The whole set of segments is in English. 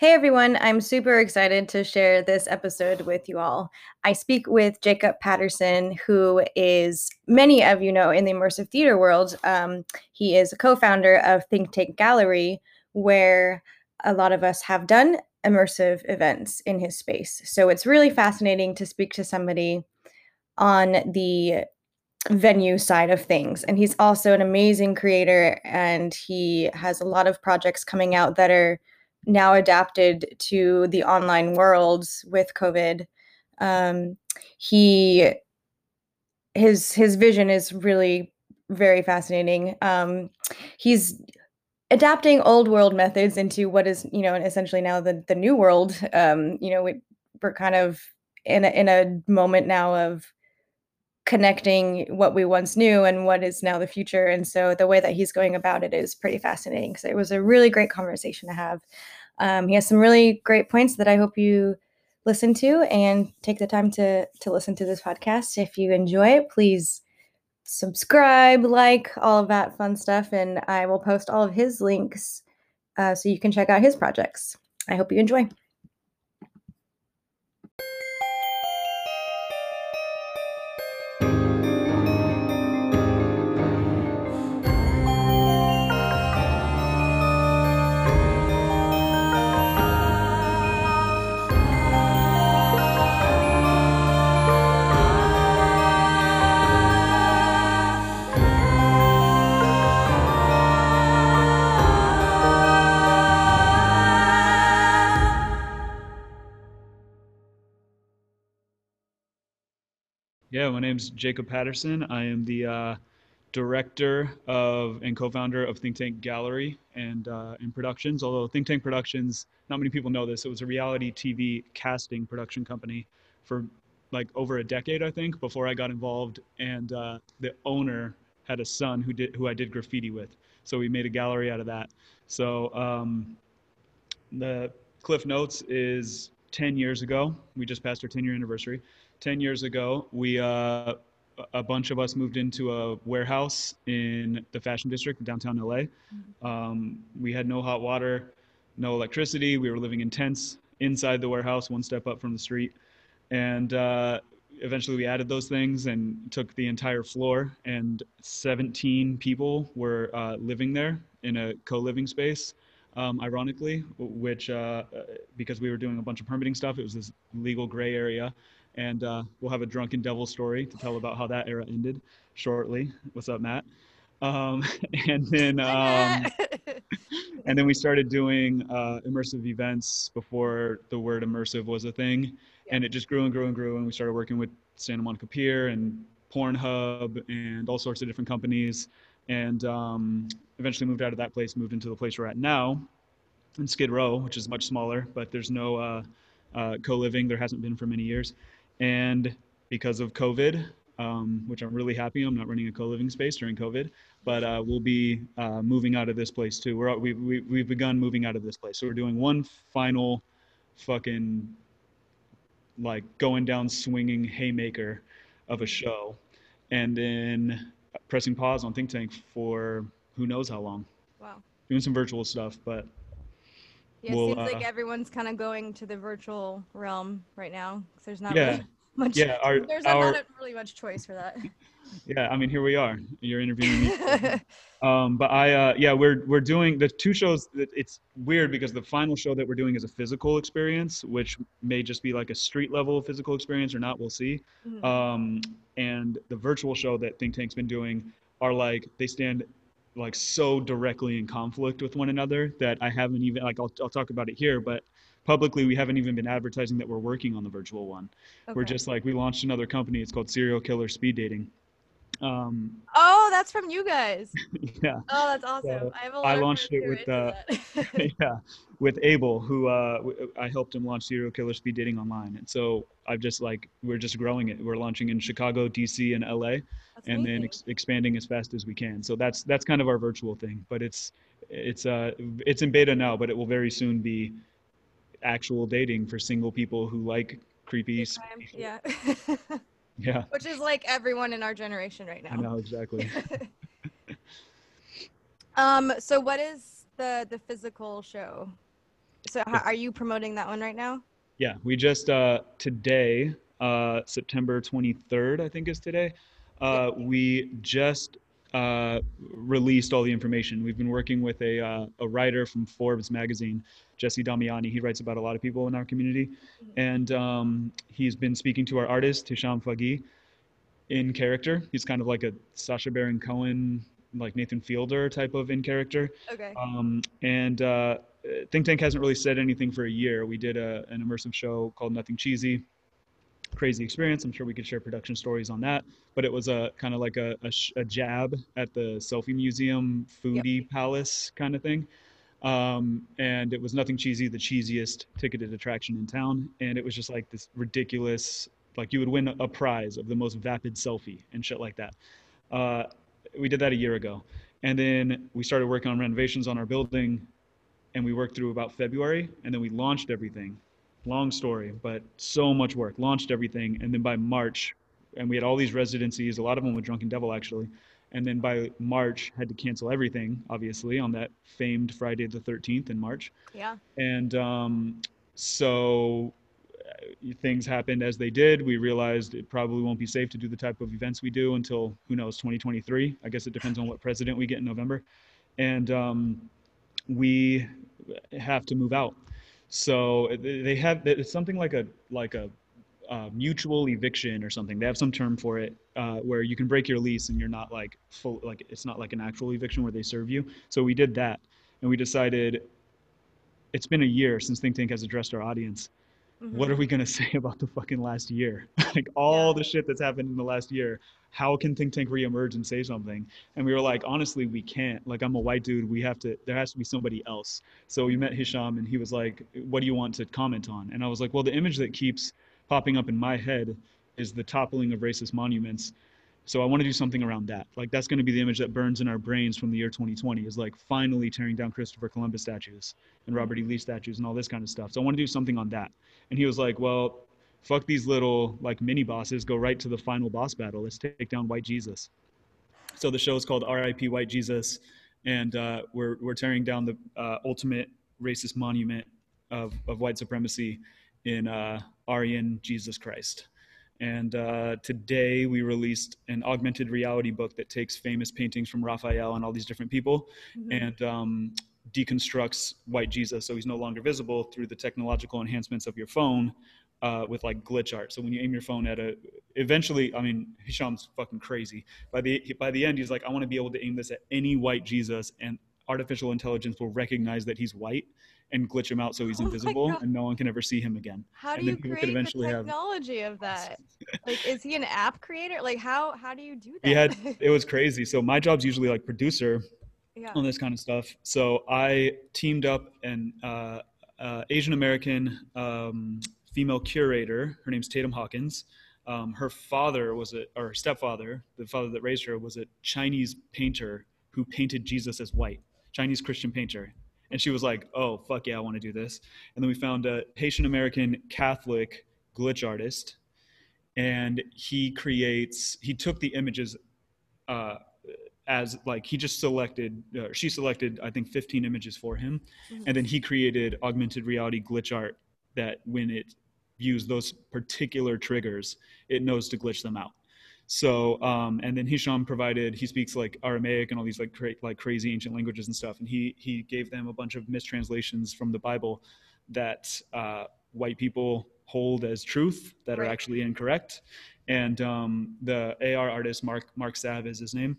Hey everyone, I'm super excited to share this episode with you all. I speak with Jacob Patterson, who is, many of you know, in the immersive theater world. Um, he is a co founder of Think Tank Gallery, where a lot of us have done immersive events in his space. So it's really fascinating to speak to somebody on the venue side of things. And he's also an amazing creator, and he has a lot of projects coming out that are now adapted to the online worlds with COVID. Um, he his his vision is really very fascinating. Um, he's adapting old world methods into what is you know essentially now the the new world. Um, you know we, we're kind of in a, in a moment now of connecting what we once knew and what is now the future. And so the way that he's going about it is pretty fascinating. So it was a really great conversation to have. Um, he has some really great points that I hope you listen to and take the time to to listen to this podcast. If you enjoy it, please subscribe, like all of that fun stuff, and I will post all of his links uh, so you can check out his projects. I hope you enjoy. Yeah, my name's Jacob Patterson. I am the uh, director of and co-founder of Think Tank Gallery and uh, Productions. Although Think Tank Productions, not many people know this, it was a reality TV casting production company for like over a decade, I think, before I got involved. And uh, the owner had a son who did who I did graffiti with, so we made a gallery out of that. So um, the Cliff Notes is 10 years ago. We just passed our 10 year anniversary. 10 years ago, we uh, a bunch of us moved into a warehouse in the fashion district in downtown LA. Um, we had no hot water, no electricity. We were living in tents inside the warehouse, one step up from the street. And uh, eventually we added those things and took the entire floor, and 17 people were uh, living there in a co living space. Um, ironically, which uh, because we were doing a bunch of permitting stuff, it was this legal gray area and uh, we'll have a drunken devil story to tell about how that era ended shortly. What's up, Matt? Um, and then um, and then we started doing uh, immersive events before the word immersive was a thing, yeah. and it just grew and grew and grew. And we started working with Santa Monica Pier and Pornhub and all sorts of different companies, and um, eventually moved out of that place, moved into the place we're at now, in Skid Row, which is much smaller, but there's no uh, uh co-living. There hasn't been for many years. And because of COVID, um, which I'm really happy, I'm not running a co-living space during COVID, but uh, we'll be uh, moving out of this place too. We're we, we we've begun moving out of this place, so we're doing one final fucking like going down swinging haymaker of a show, and then pressing pause on Think Tank for who knows how long. Wow. Doing some virtual stuff, but yeah, we'll, seems uh, like everyone's kind of going to the virtual realm right now. There's not yeah, really much. Yeah, our, there's our, not really much choice for that. Yeah, I mean, here we are. You're interviewing me. um, but I, uh, yeah, we're we're doing the two shows. It's weird because the final show that we're doing is a physical experience, which may just be like a street level physical experience or not. We'll see. Mm-hmm. Um, and the virtual show that Think Tank's been doing are like they stand like so directly in conflict with one another that I haven't even like I'll I'll talk about it here, but publicly we haven't even been advertising that we're working on the virtual one. Okay. We're just like we launched another company. It's called Serial Killer Speed Dating. Um, oh, that's from you guys. Yeah. Oh, that's awesome. So I, I launched it with uh, yeah with Abel, who uh, I helped him launch Serial Killer Speed Dating online, and so I've just like we're just growing it. We're launching in Chicago, DC, and LA, that's and amazing. then ex- expanding as fast as we can. So that's that's kind of our virtual thing, but it's it's uh it's in beta now, but it will very soon be actual dating for single people who like creepy. Yeah. Yeah. Which is like everyone in our generation right now. I know exactly. um. So what is the the physical show? So how, are you promoting that one right now? Yeah, we just uh, today, uh, September 23rd, I think is today. Uh, we just uh, released all the information. We've been working with a, uh, a writer from Forbes magazine, Jesse Damiani. He writes about a lot of people in our community. Mm-hmm. And um, he's been speaking to our artist, Hisham Fageeh, in character. He's kind of like a Sacha Baron Cohen, like Nathan Fielder type of in character. Okay. Um, and uh, Think Tank hasn't really said anything for a year. We did a, an immersive show called Nothing Cheesy crazy experience. I'm sure we could share production stories on that. But it was a kind of like a, a, a, jab at the Selfie Museum foodie yep. palace kind of thing. Um, and it was nothing cheesy, the cheesiest ticketed attraction in town. And it was just like this ridiculous, like you would win a prize of the most vapid selfie and shit like that. Uh, we did that a year ago. And then we started working on renovations on our building and we worked through about February and then we launched everything long story, but so much work. Launched everything, and then by March, and we had all these residencies. A lot of them with Drunken Devil actually, and then by March had to cancel everything, obviously, on that famed Friday the 13th in March. Yeah. And um, so uh, things happened as they did. We realized it probably won't be safe to do the type of events we do until who knows 2023. I guess it depends on what president we get in November, and um, we have to move out. So they have it's something like a like a uh, mutual eviction or something. They have some term for it uh, where you can break your lease and you're not like full like it's not like an actual eviction where they serve you. So we did that, and we decided it's been a year since Think Tank has addressed our audience. Mm-hmm. What are we gonna say about the fucking last year? like all yeah. the shit that's happened in the last year how can think tank reemerge and say something and we were like honestly we can't like i'm a white dude we have to there has to be somebody else so we met hisham and he was like what do you want to comment on and i was like well the image that keeps popping up in my head is the toppling of racist monuments so i want to do something around that like that's going to be the image that burns in our brains from the year 2020 is like finally tearing down christopher columbus statues and robert e lee statues and all this kind of stuff so i want to do something on that and he was like well fuck these little like mini bosses, go right to the final boss battle. Let's take down White Jesus. So the show is called R.I.P. White Jesus, and uh, we're we're tearing down the uh, ultimate racist monument of of white supremacy in uh, Aryan Jesus Christ. And uh, today we released an augmented reality book that takes famous paintings from Raphael and all these different people, mm-hmm. and um, deconstructs white Jesus so he's no longer visible through the technological enhancements of your phone uh, with like glitch art. So when you aim your phone at a, eventually, I mean, Hisham's fucking crazy. By the by the end, he's like, I want to be able to aim this at any white Jesus, and artificial intelligence will recognize that he's white and glitch him out so he's oh invisible and no one can ever see him again. How do you create the technology have... of that? like, is he an app creator? Like, how how do you do that? He had it was crazy. So my job's usually like producer yeah. on this kind of stuff. So I teamed up an uh, uh, Asian American um, female curator. Her name's Tatum Hawkins. Um, her father was a, or her stepfather, the father that raised her, was a Chinese painter who painted Jesus as white, Chinese Christian painter. And she was like, oh, fuck yeah, I want to do this. And then we found a Haitian American Catholic glitch artist. And he creates, he took the images uh, as like, he just selected, uh, she selected, I think, 15 images for him. Mm-hmm. And then he created augmented reality glitch art that when it views those particular triggers, it knows to glitch them out. So, um, and then Hisham provided, he speaks like Aramaic and all these like, cra- like crazy ancient languages and stuff. And he, he gave them a bunch of mistranslations from the Bible that uh, white people hold as truth that right. are actually incorrect. And um, the AR artist, Mark, Mark Sav is his name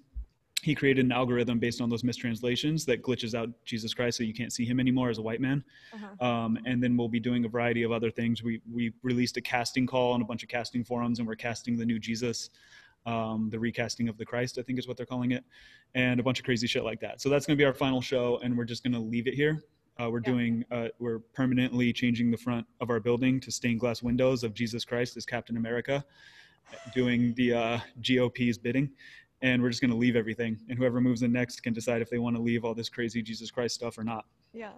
he created an algorithm based on those mistranslations that glitches out Jesus Christ so you can't see him anymore as a white man. Uh-huh. Um, and then we'll be doing a variety of other things. We, we released a casting call on a bunch of casting forums and we're casting the new Jesus, um, the recasting of the Christ, I think is what they're calling it, and a bunch of crazy shit like that. So that's going to be our final show and we're just going to leave it here. Uh, we're yeah. doing, uh, we're permanently changing the front of our building to stained glass windows of Jesus Christ as Captain America, doing the uh, GOP's bidding and we're just going to leave everything and whoever moves in next can decide if they want to leave all this crazy jesus christ stuff or not. Yeah.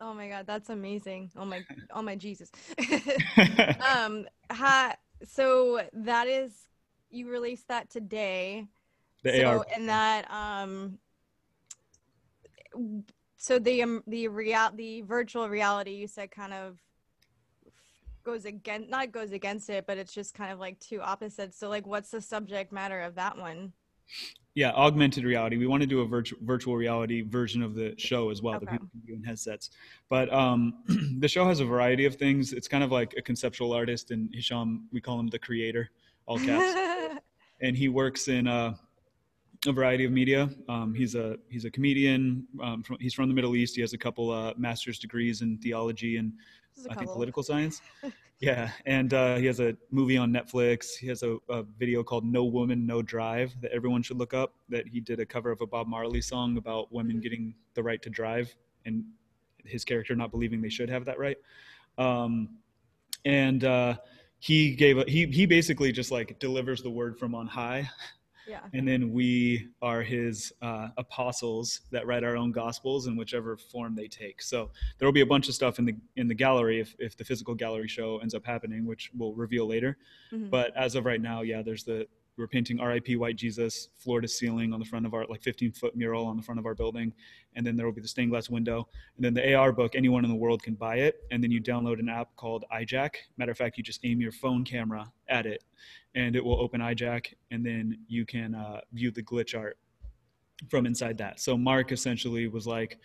Oh my god that's amazing. Oh my oh my jesus. Um ha, so that is you released that today. The so, AR. and that um so the um, the real the virtual reality you said kind of goes against not goes against it, but it's just kind of like two opposites. So like, what's the subject matter of that one? Yeah, augmented reality. We want to do a virtual virtual reality version of the show as well Okay. that people can do in headsets. But um, the show has a variety of things. It's kind of like a conceptual artist, and Hisham, we call him the creator, all caps. and he works in uh, a variety of media. Um, he's a he's a comedian. Um, from, he's from the Middle East. He has a couple uh, master's degrees in theology and I think political science. yeah, and uh, he has a movie on Netflix. He has a, a video called "No Woman, No Drive" that everyone should look up. That he did a cover of a Bob Marley song about women Mhm. getting the right to drive, and his character not believing they should have that right. Um, and uh, he gave a, he he basically just like delivers the word from on high Yeah. and then we are his uh, apostles that write our own gospels in whichever form they take so there will be a bunch of stuff in the in the gallery if, if the physical gallery show ends up happening which we'll reveal later Mhm. but as of right now yeah there's the we're painting rip white jesus floor to ceiling on the front of our like 15 foot mural on the front of our building and then there will be the stained glass window and then the ar book anyone in the world can buy it and then you download an app called ijack. Matter of fact you just aim your phone camera at it and it will open ijack and then you can uh, view the glitch art from inside that. So mark essentially was like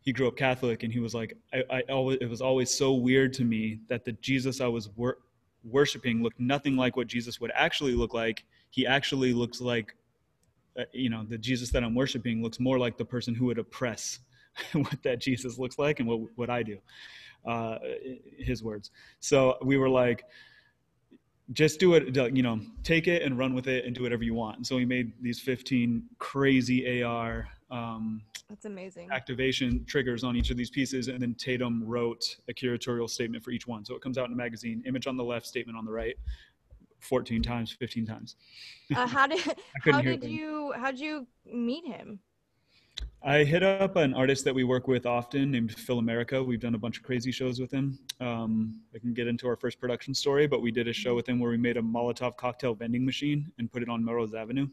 he grew up catholic and he was like i, I always it was always so weird to me that the jesus i was wor- worshiping looked nothing like what jesus would actually look like. He actually looks like uh, you know the jesus that i'm worshiping looks more like the person who would oppress what that jesus looks like and what, what i do uh, his words. So we were like just do it you know take it and run with it and do whatever you want. And so we made these 15 crazy ar um, That's amazing. activation triggers on each of these pieces and then tatum wrote a curatorial statement for each one so it comes out in a magazine image on the left statement on the right 14 times 15 times Uh, how did how did them. you how did you meet him? I hit up an artist that we work with often named Phil America. We've done a bunch of crazy shows with him. Um, I can get into our first production story, but we did a show with him where we made a Molotov cocktail vending machine and put it on Melrose Avenue.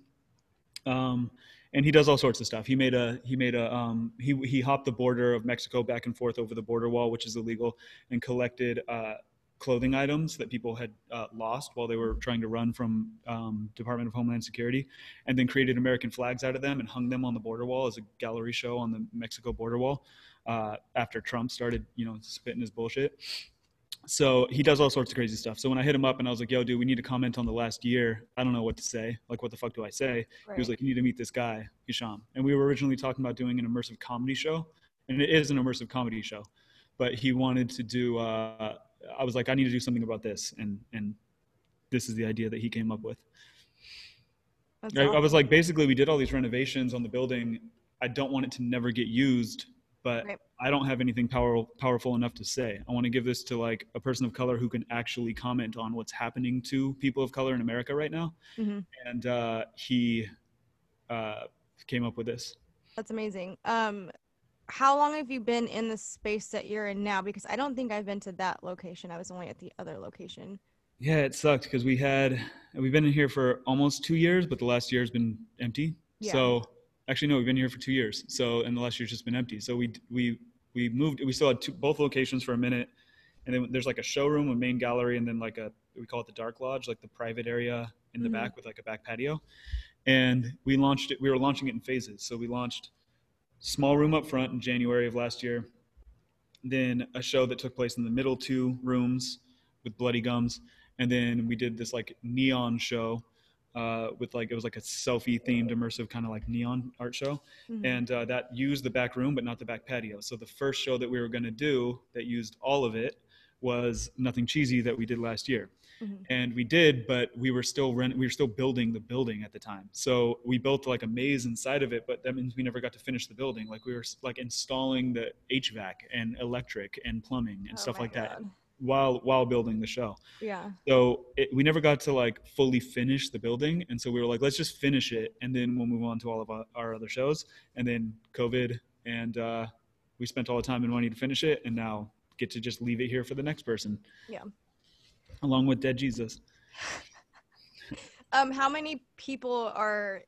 Um, and he does all sorts of stuff. He made a he made a um, he he hopped the border of Mexico back and forth over the border wall, which is illegal, and collected uh, clothing items that people had uh, lost while they were trying to run from um, Department of Homeland Security, and then created American flags out of them and hung them on the border wall as a gallery show on the Mexico border wall. Uh, after Trump started, you know, spitting his bullshit. So he does all sorts of crazy stuff. So when I hit him up and I was like, "Yo, dude, we need to comment on the last year. I don't know what to say. Like, what the fuck do I say?" He was like, "You need to meet this guy, Hisham." And we were originally talking about doing an immersive comedy show, and it is an immersive comedy show. But he wanted to do. Uh, I was like, "I need to do something about this," and and this is the idea that he came up with. That's I, I was like, basically, we did all these renovations on the building. I don't want it to never get used, but Right. I don't have anything power, powerful enough to say. I want to give this to like a person of color who can actually comment on what's happening to people of color in America right now. Mhm. And uh, he uh, came up with this. That's amazing. Um, how long have you been in the space that you're in now? Because I don't think I've been to that location. I was only at the other location. Yeah, it sucked because we had we've been in here for almost two years, but the last year has been empty. Yeah. So actually, no, we've been here for two years. So and the last year's just been empty. So we we we moved. We still had two, both locations for a minute, and then there's like a showroom, a main gallery, and then like a we call it the dark lodge, like the private area in the Mhm. back with like a back patio. And we launched it. We were launching it in phases. So we launched small room up front in January of last year. Then a show that took place in the middle two rooms with bloody gums and then we did this like neon show uh, with like it was like a selfie themed immersive kind of like neon art show Mhm. and uh, that used the back room but not the back patio so the first show that we were going to do that used all of it was nothing cheesy that we did last year Mhm. and we did but we were still rent we were still building the building at the time so we built like a maze inside of it but that means we never got to finish the building like we were like installing the hvac and electric and plumbing and Oh stuff like that God. While while building the show Yeah. so it, we never got to like fully finish the building and so we were like let's just finish it and then we'll move on to all of our, our other shows and then covid and uh, we spent all the time and money to finish it and now get to just leave it here for the next person Yeah. along with dead jesus Um, how many people are?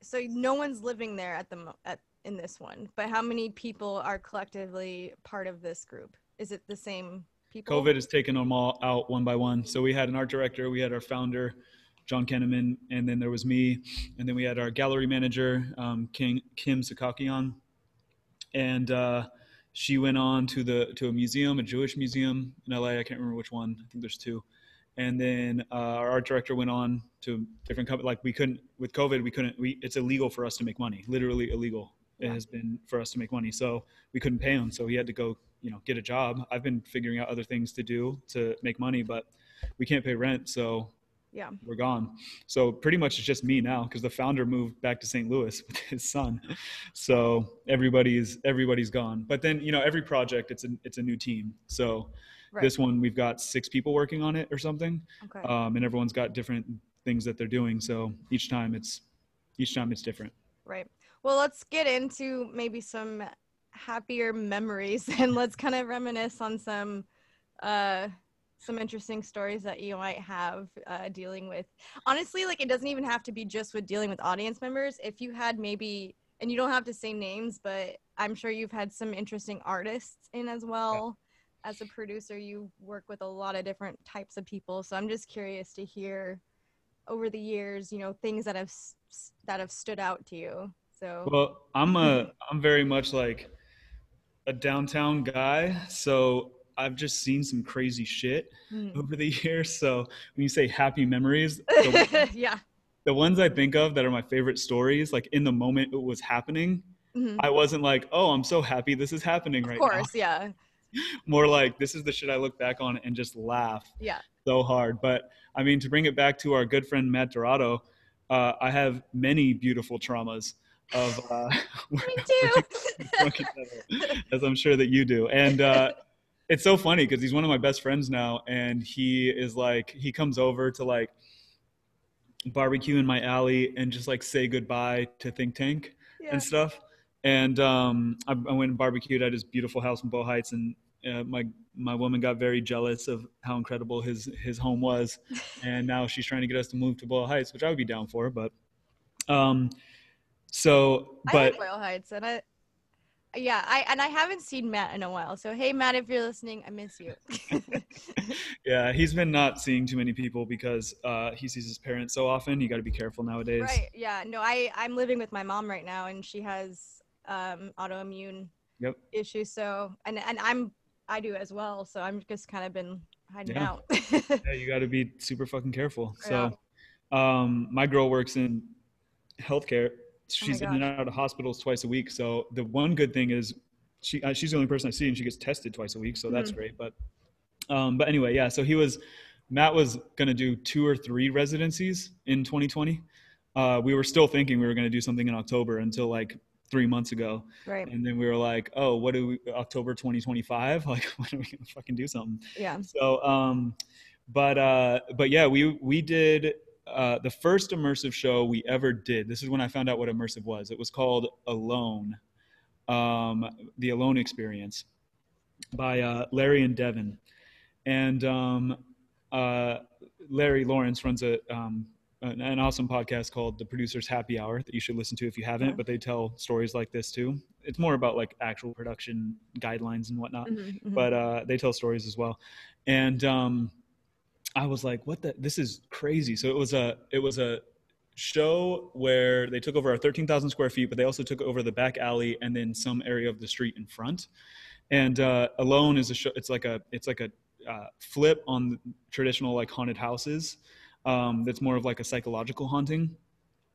So no one's living there at the mo- at in this one, but how many people are collectively part of this group? Is it the same people? COVID has taken them all out one by one. So we had an art director, we had our founder, John Kenneman, and then there was me, and then we had our gallery manager, um, King, Kim Sakakian, and uh, she went on to the to a museum, a Jewish museum in LA. I can't remember which one. I think there's two. And then uh, our art director went on to different company. Like we couldn't with COVID, we couldn't. We it's illegal for us to make money. Literally illegal. It has been for us to make money. So we couldn't pay him. So he had to go, you know, get a job. I've been figuring out other things to do to make money, but we can't pay rent. So Yeah. we're gone. So pretty much it's just me now because the founder moved back to St. Louis with his son. So everybody's everybody's gone. But then you know every project it's a it's a new team. So Right. this one we've got six people working on it or something, Okay. um, and everyone's got different things that they're doing. So each time it's each time it's different. Right. Well, let's get into maybe some happier memories and let's kind of reminisce on some uh some interesting stories that you might have uh, dealing with. Honestly like it doesn't even have to be just with dealing with audience members. If you had maybe and you don't have to say names but i'm sure you've had some interesting artists in as well. As a producer you work with a lot of different types of people. So i'm just curious to hear over the years you know things that have that have stood out to you. So Well, I'm a I'm very much like a downtown guy, so I've just seen some crazy shit Mm. over the years. So when you say happy memories, the, yeah the ones I think of that are my favorite stories, like in the moment it was happening, Mhm. I wasn't like, oh, I'm so happy this is happening of right course now. Of course, yeah. More like this is the shit I look back on and just laugh yeah so hard. But I mean, to bring it back to our good friend Matt Dorado, uh, I have many beautiful traumas of uh, me too drunk each other, as I'm sure that you do. And uh, it's so funny because he's one of my best friends now, and he is like he comes over to like barbecue in my alley and just like say goodbye to Think Tank yeah. and stuff. And um, I, I went and barbecued at his beautiful house in Boyle Heights, and uh, my my woman got very jealous of how incredible his his home was, and now she's trying to get us to move to Boyle Heights, which I would be down for. But um, so but I like Boyle Heights and I yeah I and I haven't seen Matt in a while so hey Matt if you're listening I miss you yeah, he's been not seeing too many people because uh, he sees his parents so often. You got to be careful nowadays. right yeah no I I'm living with my mom right now and she has um autoimmune Yep. issues so and and I'm I do as well so I'm just kind of been hiding Yeah. out Yeah, you got to be super fucking careful. So, um, my girl works in healthcare. She's in and out of hospitals twice a week. So the one good thing is she uh, she's the only person I see, and she gets tested twice a week. So that's Mhm. great. But um, but anyway, yeah. So he was Matt was gonna do two or three residencies in 2020. Uh, we were still thinking we were gonna do something in October until like three months ago, right and then we were like, oh, what do we October 2025? Like, when are we gonna fucking do something? yeah So, um, but uh, but yeah, we we did uh, the first immersive show we ever did. This is when I found out what immersive was. It was called Alone, um, the Alone Experience, by uh, Larry and Devin, and um, uh, Larry Lawrence runs a um, an, an awesome podcast called The Producers Happy Hour that you should listen to if you haven't. But they tell stories like this too. It's more about like actual production guidelines and whatnot Mhm, mhm. but uh, they tell stories as well. And um, I was like, "What the? This is crazy!" So it was a it was a show where they took over our 13,000 square feet, but they also took over the back alley and then some area of the street in front. And uh, Alone is a show. It's like a it's like a uh, flip on traditional like haunted houses. Um, that's more of like a psychological haunting,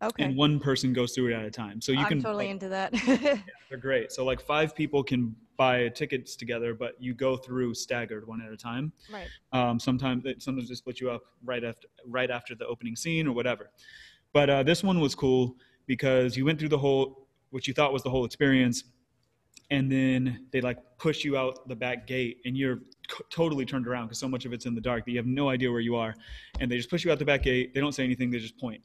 okay and one person goes through it at a time. So you I'm can totally like, into that they're great. So like five people can buy tickets together, but you go through staggered one at a time. right Um, sometimes they, sometimes they split you up right after right after the opening scene or whatever. But uh, this one was cool because you went through the whole what you thought was the whole experience, and then they like push you out the back gate, and you're c- totally turned around because so much of it's in the dark that you have no idea where you are, and they just push you out the back gate. They don't say anything; they just point,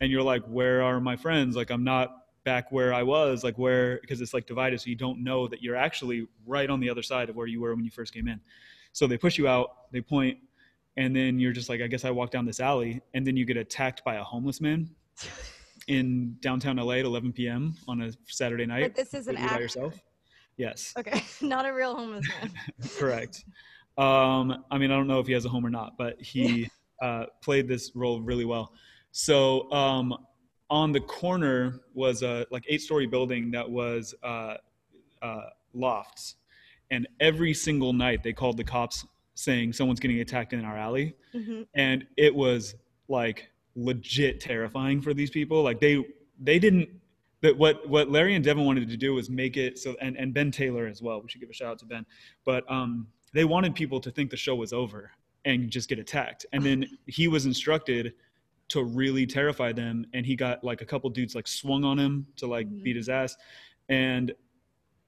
and you're like, "Where are my friends? Like I'm not." back where I was, like where, because it's like divided, so you don't know that you're actually right on the other side of where you were when you first came in. So they push you out, they point, and then you're just like, I guess I walk down this alley, and then you get attacked by a homeless man. in downtown LA at 11 p.m. on a Saturday night. But this is an completely by yourself. Yes, Okay, not a real homeless man. correct. Um, I mean, I don't know if he has a home or not, but he uh, played this role really well. So um, on the corner was a like eight-story building that was uh, uh, lofts, and every single night they called the cops saying someone's getting attacked in our alley, hmm and it was like legit terrifying for these people. Like they they didn't. That what what Larry and Devin wanted to do was make it so, and and Ben Taylor as well. We should give a shout out to Ben, but um, they wanted people to think the show was over and just get attacked. And then he was instructed to really terrify them, and he got like a couple dudes like swung on him to like Mhm. beat his ass, and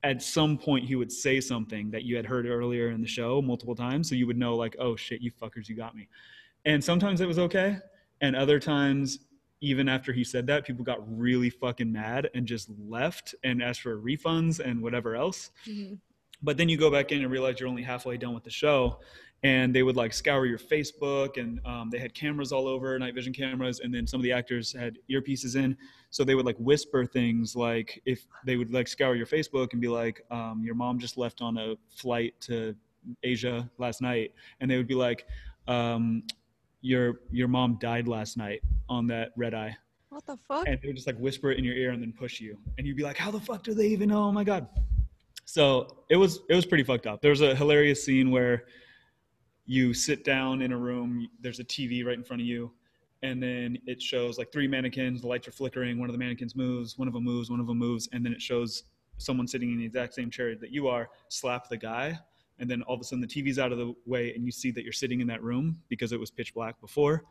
at some point he would say something that you had heard earlier in the show multiple times so you would know like oh shit you fuckers you got me. And sometimes it was okay and other times even after he said that people got really fucking mad and just left and asked for refunds and whatever else. Hmm but then you go back in and realize you're only halfway done with the show and they would like scour your facebook and um, they had cameras all over night vision cameras and then some of the actors had earpieces in. So they would like whisper things like if they would like scour your facebook and be like um, your mom just left on a flight to asia last night. And they would be like um, your your mom died last night on that red eye. What the fuck? and they would just like whisper it in your ear and then push you. And you'd be like how the fuck do they even know? Oh my god so it was it was pretty fucked up there was a hilarious scene where you sit down in a room there's a tv right in front of you and then it shows like three mannequins the lights are flickering one of the mannequins moves one of them moves one of them moves and then it shows someone sitting in the exact same chair that you are slap the guy and then all of a sudden the tv's out of the way and you see that you're sitting in that room because it was pitch black before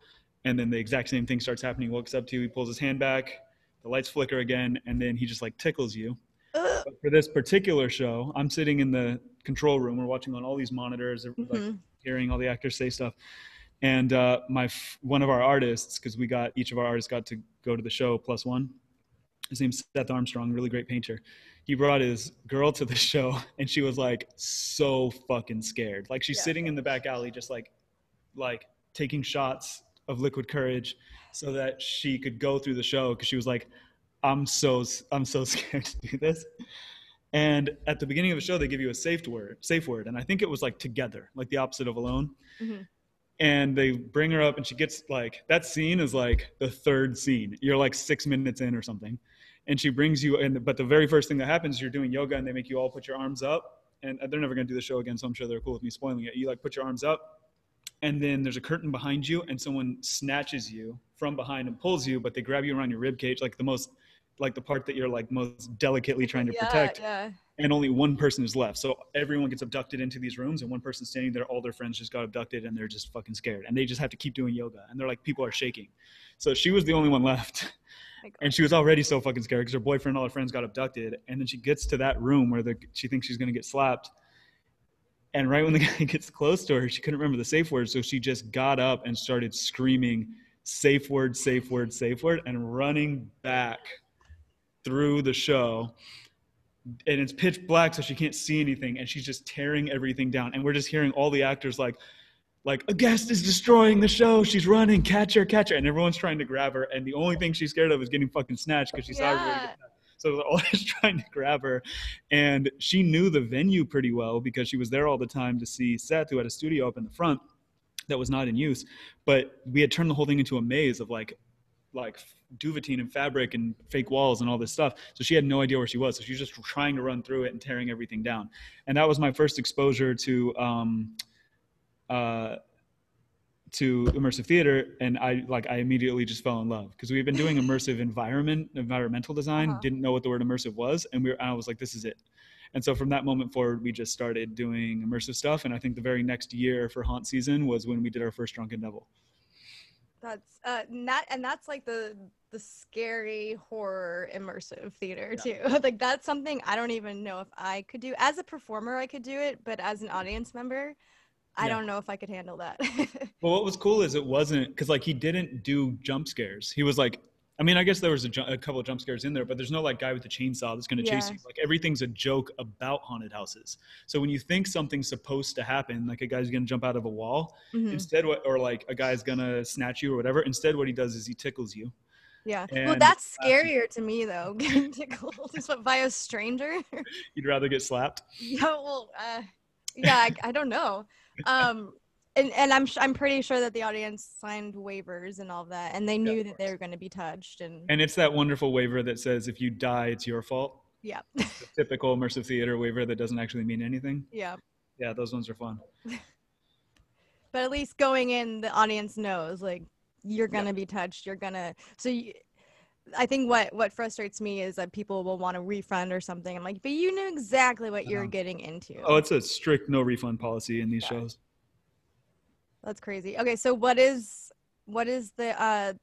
and then the exact same thing starts happening he walks up to you he pulls his hand back the lights flicker again and then he just like tickles you. But for this particular show i'm sitting in the control room. We're watching on all these monitors like Mhm. hearing all the actors say stuff. And uh, my f- one of our artists because we got each of our artists got to go to the show plus one. His name's seth armstrong really great painter. He brought his girl to the show and she was like so fucking scared. Like she's Yeah. sitting in the back alley just like like taking shots of liquid courage so that she could go through the show because she was like i'm so i'm so scared to do this. And at the beginning of the show they give you a safe word safe word. And i think it was like together like the opposite of alone. Mhm. and they bring her up and she gets like that scene is like the third scene. You're like six minutes in or something. And she brings you in but the very first thing that happens you're doing yoga and they make you all put your arms up. And they're never going to do the show again so i'm sure they're cool with me spoiling it. You like put your arms up and then there's a curtain behind you and someone snatches you from behind and pulls you but they grab you around your rib cage like the most like the part that you're like most delicately trying to yeah, protect Yeah. and only one person is left. So everyone gets abducted into these rooms, and one person's standing there. All their friends just got abducted, and they're just fucking scared, and they just have to keep doing yoga, and they're like, people are shaking. So she was the only one left, and she was already so fucking scared because her boyfriend and all her friends got abducted, and then she gets to that room where the, she thinks she's gonna get slapped. And right when the guy gets close to her, she couldn't remember the safe word, so she just got up and started screaming, "Safe word, safe word, safe word," and running back through the show and it's pitch black so she can't see anything and she's just tearing everything down. And we're just hearing all the actors like like a guest is destroying the show. She's running. Catch her catch her. And everyone's trying to grab her and the only thing she's scared of is getting fucking snatched because she saw everybody Yeah. get so they're all just trying to grab her. And she knew the venue pretty well because she was there all the time to see seth who had a studio up in the front that was not in use. But we had turned the whole thing into a maze of like like duvetine and fabric and fake walls and all this stuff. So she had no idea where she was. So she was just trying to run through it and tearing everything down. And that was my first exposure to um, uh, to immersive theater. And I like I immediately just fell in love because we've been doing immersive environment environmental design. Uh-huh. Didn't know what the word immersive was, and we were, and I was like, this is it. And so from that moment forward, we just started doing immersive stuff. And I think the very next year for haunt season was when we did our first Drunken Devil. That's uh and that and that's like the the scary horror immersive theater too. like that's something I don't even know if I could do. As a performer I could do it, but as an audience member, I Yeah. don't know if I could handle that. Well, what was cool is it wasn't because like he didn't do jump scares. He was like, I mean, I guess there was a, ju- a couple of jump scares in there, but there's no like guy with the chainsaw that's going to chase you. Like everything's a joke about haunted houses. So when you think something's supposed to happen, like a guy's going to jump out of a wall, Mhm. instead what or like a guy's going to snatch you or whatever, instead what he does is he tickles you. Yeah. well, that's year- scarier to me though. Getting tickled is what by a stranger. You'd rather get slapped? yeah. Well. Uh, yeah. I, I don't know. Um. And, and I'm sh- I'm pretty sure that the audience signed waivers and all of that, and they knew that they were going to be touched, and, And it's that wonderful waiver that says if you die, it's your fault. yeah, typical immersive theater waiver that doesn't actually mean anything. yeah. Yeah, those ones are fun. But at least going in, the audience knows like you're gonna be touched. You're gonna. So you, I think what what frustrates me is that people will want a refund or something. I'm like, but you knew exactly what you're getting into. Oh, it's a strict no refund policy in these Yeah. shows. That's crazy. Okay, so what is what is the uh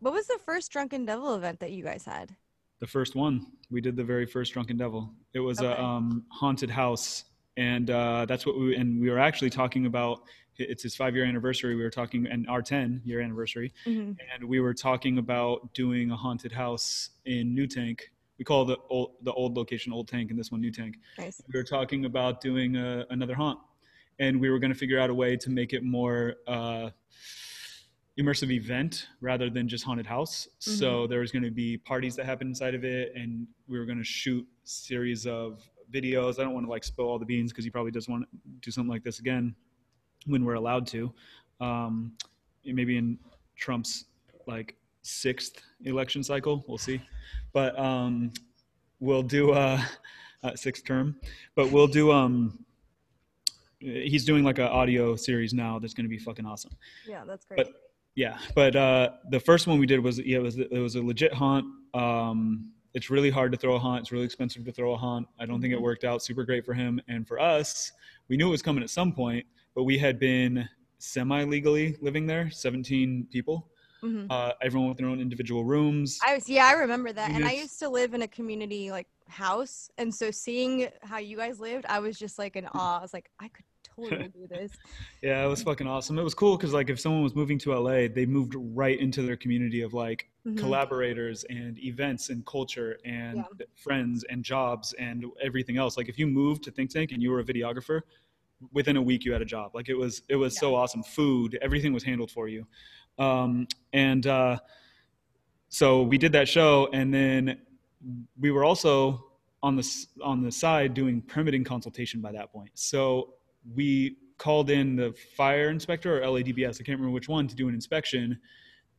what was the first Drunken Devil event that you guys had? The first one, we did the very first Drunken Devil. It was Okay. a um, haunted house, and uh, that's what we and we were actually talking about. It's his five year anniversary. We were talking, and our ten year anniversary, Mhm. and we were talking about doing a haunted house in New Tank. We call the old the old location Old Tank, and this one New Tank. Nice. we were talking about doing a, another haunt and we were going to figure out a way to make it more uh, immersive event rather than just haunted house so there was going to be parties that happened inside of it and we were going to shoot series of videos i don't want to like spill all the beans because he probably does want to do something like this again when we're allowed to um, maybe in trump's like sixth election cycle we'll see. But um, we'll do a, a sixth term. But we'll do um he's doing like an audio series now that's going to be fucking awesome. Yeah, that's great. But- yeah but uh the first one we did was yeah it was it was a legit haunt. Um it's really hard to throw a haunt. It's really expensive to throw a haunt. I don't think it Mhm. worked out super great for him. And for us we knew it was coming at some point but we had been semi legally living there 17 people Mhm. uh everyone with their own individual rooms I was yeah, I remember that. We And I used to live in a community like house, and so seeing how you guys lived, I was just like in awe. I was like, I could totally do this. Yeah, it was fucking awesome. It was cool because like if someone was moving to LA, they moved right into their community of like Mhm. collaborators and events and culture and friends and jobs and everything else. Like if you moved to Think Tank and you were a videographer, within a week you had a job. Like it was it was so awesome. Food, everything was handled for you. Um, and uh, so we did that show, and then we were also on the on the side doing permitting consultation by that point. So we called in the fire inspector or LADBS, I can't remember which one, to do an inspection,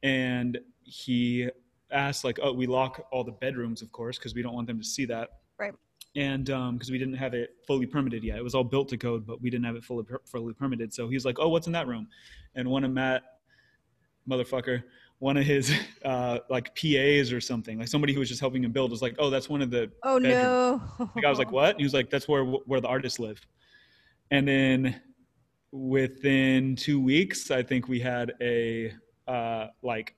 and he asked like, "Oh, we lock all the bedrooms, of course, because we don't want them to see that." Right. And because we didn't have it fully permitted yet, it was all built to code, but we didn't have it fully fully permitted. So he's like, "Oh, what's in that room?" And one of Matt, motherfucker, one of his uh, like PAs or something, like somebody who was just helping him build, was like, "Oh, that's one of the Oh no. the guy was like, "What?" And he was like, "That's where where the artists live." And then within two weeks, I think we had a uh, like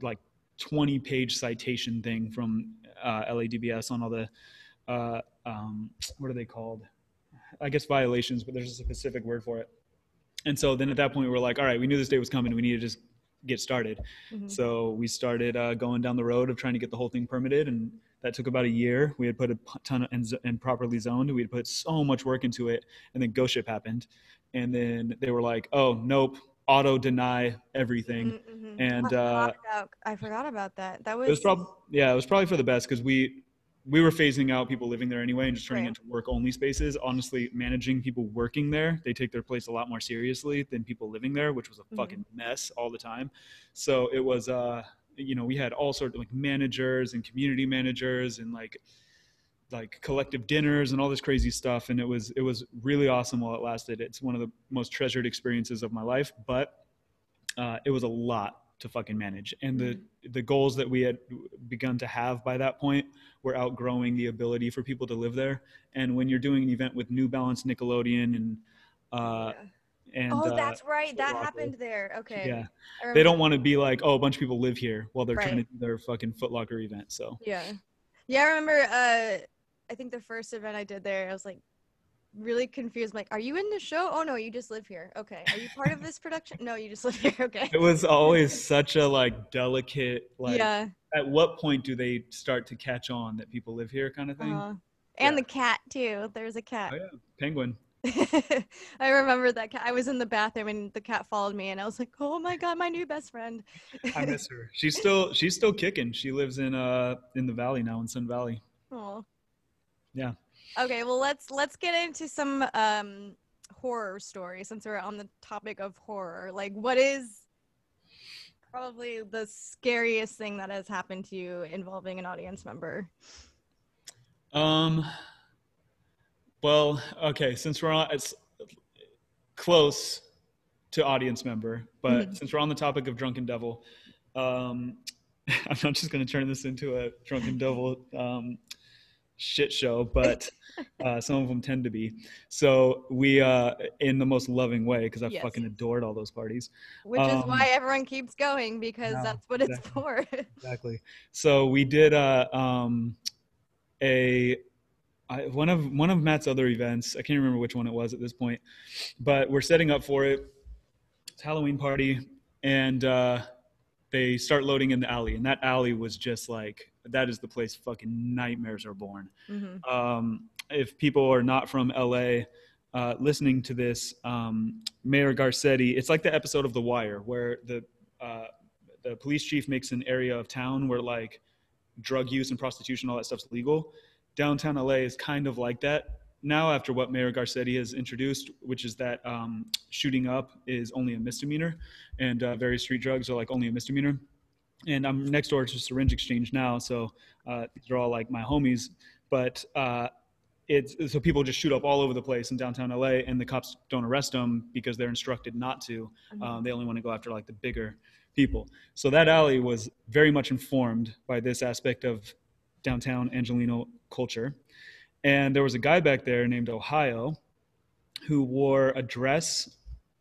like twenty page citation thing from uh, LADBS on all the uh, um, what are they called? I guess violations, but there's a specific word for it. And so then at that point, we were like, "All right, we knew this day was coming. We need to just get started." Mhm. So we started uh, going down the road of trying to get the whole thing permitted, and that took about a year. We had put a ton of, and, and properly zoned. We had put so much work into it, and then Ghost Ship happened, and then they were like, "Oh, nope, auto deny everything." Mhm, mhm. And I uh, forgot about, I forgot about that. That was, it was probably yeah, it was probably for the best because we we were phasing out people living there anyway and just turning Right. it into work only spaces. Honestly, managing people working there, they take their place a lot more seriously than people living there, which was a Mhm. fucking mess all the time. So it was uh you know, we had all sorts of like managers and community managers and like like collective dinners and all this crazy stuff and it was it was really awesome while it lasted. It's one of the most treasured experiences of my life, but uh, it was a lot to fucking manage and the the goals that we had begun to have by that point were outgrowing the ability for people to live there and when you're doing an event with new balance nickelodeon and uh Yeah. and oh, uh, that's right. That Locker. happened there. Okay. yeah they don't want to be like oh a bunch of people live here while they're trying to do their fucking footlocker event so Yeah. Yeah, I remember uh I think the first event I did there, I was like really confused. I'm like, are you in the show? Oh no, you just live here. Okay. Are you part of this production? No, you just live here. Okay. it was always such a like delicate like yeah. at what point do they start to catch on that people live here kind of thing Uh, and Yeah. the cat too. There's a cat. oh yeah penguin I remember that cat. I was in the bathroom and the cat followed me, and I was like, "Oh my god, my new best friend." I miss her. She's still she's still kicking. She lives in uh in the valley now in Sun Valley. Oh. Yeah. Okay, well let's let's get into some um horror stories since we're on the topic of horror. Like, what is probably the scariest thing that has happened to you involving an audience member? Um. Well, okay. Since we're on, it's close to audience member, but Mhm. since we're on the topic of Drunken Devil, um, I'm not just going to turn this into a Drunken Devil um, shit show, but uh, some of them tend to be. So we, uh, in the most loving way, because I Yes. fucking adored all those parties. Which is Um, why everyone keeps going because no, that's what it's for. exactly. So we did uh, um, a I, one of one of Matt's other events. I can't remember which one it was at this point, but we're setting up for it. It's Halloween party, and uh, they start loading in the alley, and that alley was just like that is the place fucking nightmares are born Mhm. um, if people are not from LA uh, listening to this, um, Mayor Garcetti, it's like the episode of The Wire where the uh, the police chief makes an area of town where like drug use and prostitution, all that stuff's legal. Downtown LA is kind of like that now after what Mayor Garcetti has introduced, which is that um, shooting up is only a misdemeanor, and uh, various street drugs are like only a misdemeanor. And I'm next door to Syringe Exchange now, so uh, these are all like my homies. But uh, it's so people just shoot up all over the place in downtown LA, and the cops don't arrest them because they're instructed not to. Um, they only want to go after like the bigger people. So that alley was very much informed by this aspect of downtown Angelino culture. And there was a guy back there named Ohio who wore a dress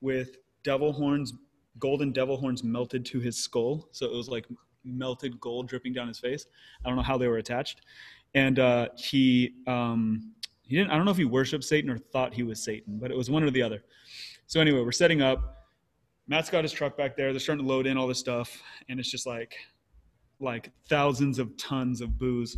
with devil horns, golden devil horns melted to his skull. So it was like melted gold dripping down his face. I don't know how they were attached. And uh, he, um, he didn't, I don't know if he worshiped Satan or thought he was Satan, but it was one or the other. So anyway, we're setting up. Matt's got his truck back there. They're starting to load in all this stuff, and it's just like, like thousands of tons of booze,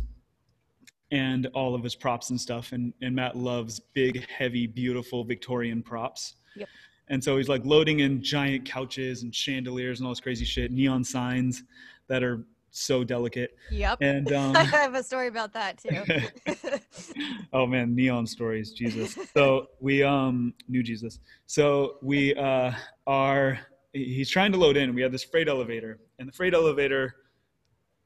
and all of his props and stuff. And and Matt loves big, heavy, beautiful Victorian props. Yep. And so he's like loading in giant couches and chandeliers and all this crazy shit, neon signs that are so delicate. Yep. And um, I have a story about that too. oh man, neon stories, Jesus. So we um knew Jesus. So we uh are he's trying to load in. We have this freight elevator, and the freight elevator,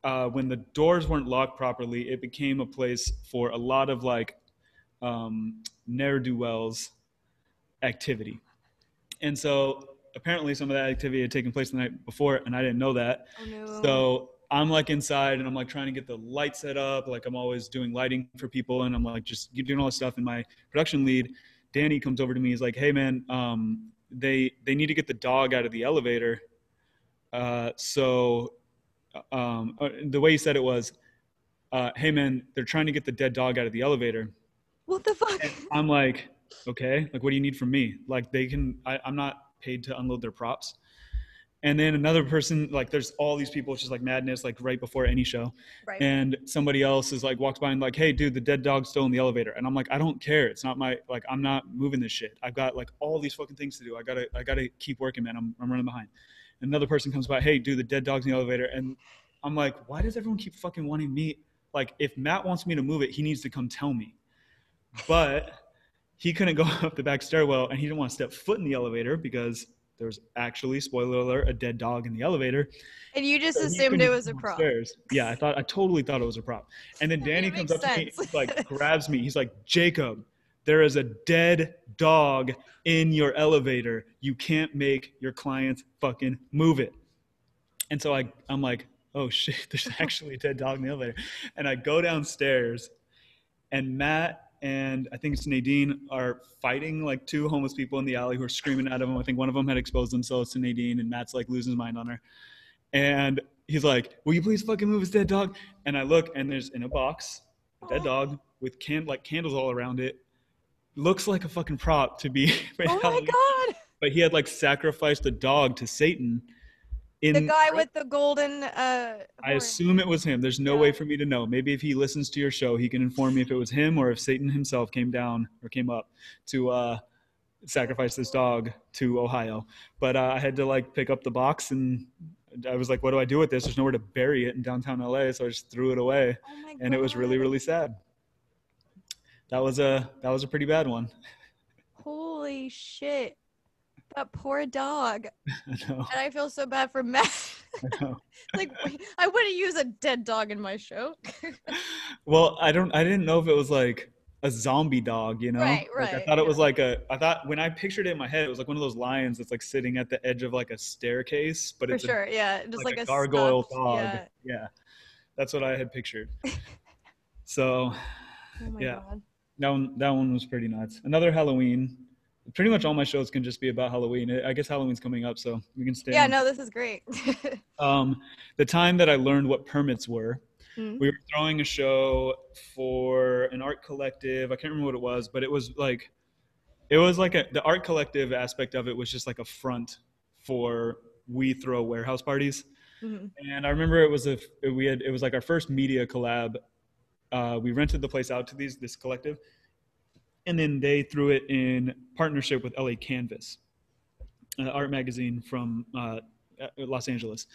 uh, when the doors weren't locked properly, it became a place for a lot of like um, ne'er do wells activity. And so apparently some of that activity had taken place the night before, and I didn't know that. oh no. So I'm like inside and I'm like trying to get the light set up. Like I'm always doing lighting for people and I'm like just doing all this stuff. And my production lead, Danny, comes over to me. He's like, "Hey man, um, they they need to get the dog out of the elevator." Uh, so um, uh, the way he said it was, uh, "Hey man, they're trying to get the dead dog out of the elevator." what the fuck? And I'm like, okay, like what do you need from me? Like they can, I, I'm not paid to unload their props. And then another person, like there's all these people, it's just like madness, like right before any show. right. And somebody else is like walks by and like, hey dude, the dead dog's still in the elevator. And I'm like, I don't care. It's not my like I'm not moving this shit. I've got like all these fucking things to do. I gotta I gotta keep working, man. I'm I'm running behind. Another person comes by, hey dude, the dead dog's in the elevator. And I'm like, why does everyone keep fucking wanting me? Like, if Matt wants me to move it, he needs to come tell me. But he couldn't go up the back stairwell and he didn't want to step foot in the elevator because there was actually, spoiler alert, a dead dog in the elevator. and you just So assumed it was a prop. upstairs. Yeah, I thought I totally thought it was a prop. And then Danny comes up to me, like grabs me. He's like, Jacob, there is a dead dog in your elevator. You can't make your clients fucking move it. And so I, I'm like, oh shit, there's actually a dead dog in the elevator. And I go downstairs, and Matt and I think it's Nadine are fighting like two homeless people in the alley who are screaming at him. I think one of them had exposed themselves to Nadine, and Matt's like losing his mind on her. And he's like, "Will you please fucking move his dead dog?" And I look, and there's in a box a dead dog with can like candles all around it. Looks like a fucking prop to be. Oh my god. But he had like sacrificed a dog to Satan. In The guy with the golden uh I assume it was him. There's no Yeah. way for me to know. Maybe if he listens to your show, he can inform me if it was him or if Satan himself came down or came up to uh sacrifice this dog to Ohio. But uh, I had to like pick up the box and I was like, what do I do with this? There's nowhere to bury it in downtown LA, so I just threw it away, Oh and it was really really sad. That was a that was a pretty bad one. Holy shit. That poor dog. I know. And I feel so bad for Matt. I know. like I wouldn't use a dead dog in my show. Well, I don't. I didn't know if it was like a zombie dog, you know? Right, Like, I right, thought it yeah. was like a. I thought when I pictured it in my head, it was like one of those lions that's like sitting at the edge of like a staircase, but for it's a sure. yeah. Just like, like, a gargoyle stuffed- dog. Yeah. Yeah. that's what I had pictured. so Oh my Yeah. god. That one, that one was pretty nuts. Another Halloween. Pretty much all my shows can just be about Halloween. I guess Halloween's coming up, so we can stay. Yeah, on. no, this is great. Um, the time that I learned what permits were, Mhm. we were throwing a show for an art collective. I can't remember what it was, but it was like, it was like a, the art collective aspect of it was just like a front for we throw warehouse parties. Mhm. And I remember it was a we had it was like our first media collab. Uh, we rented the place out to these this collective, and then they threw it in partnership with LA Canvas, an art magazine from uh, uh, Los Angeles.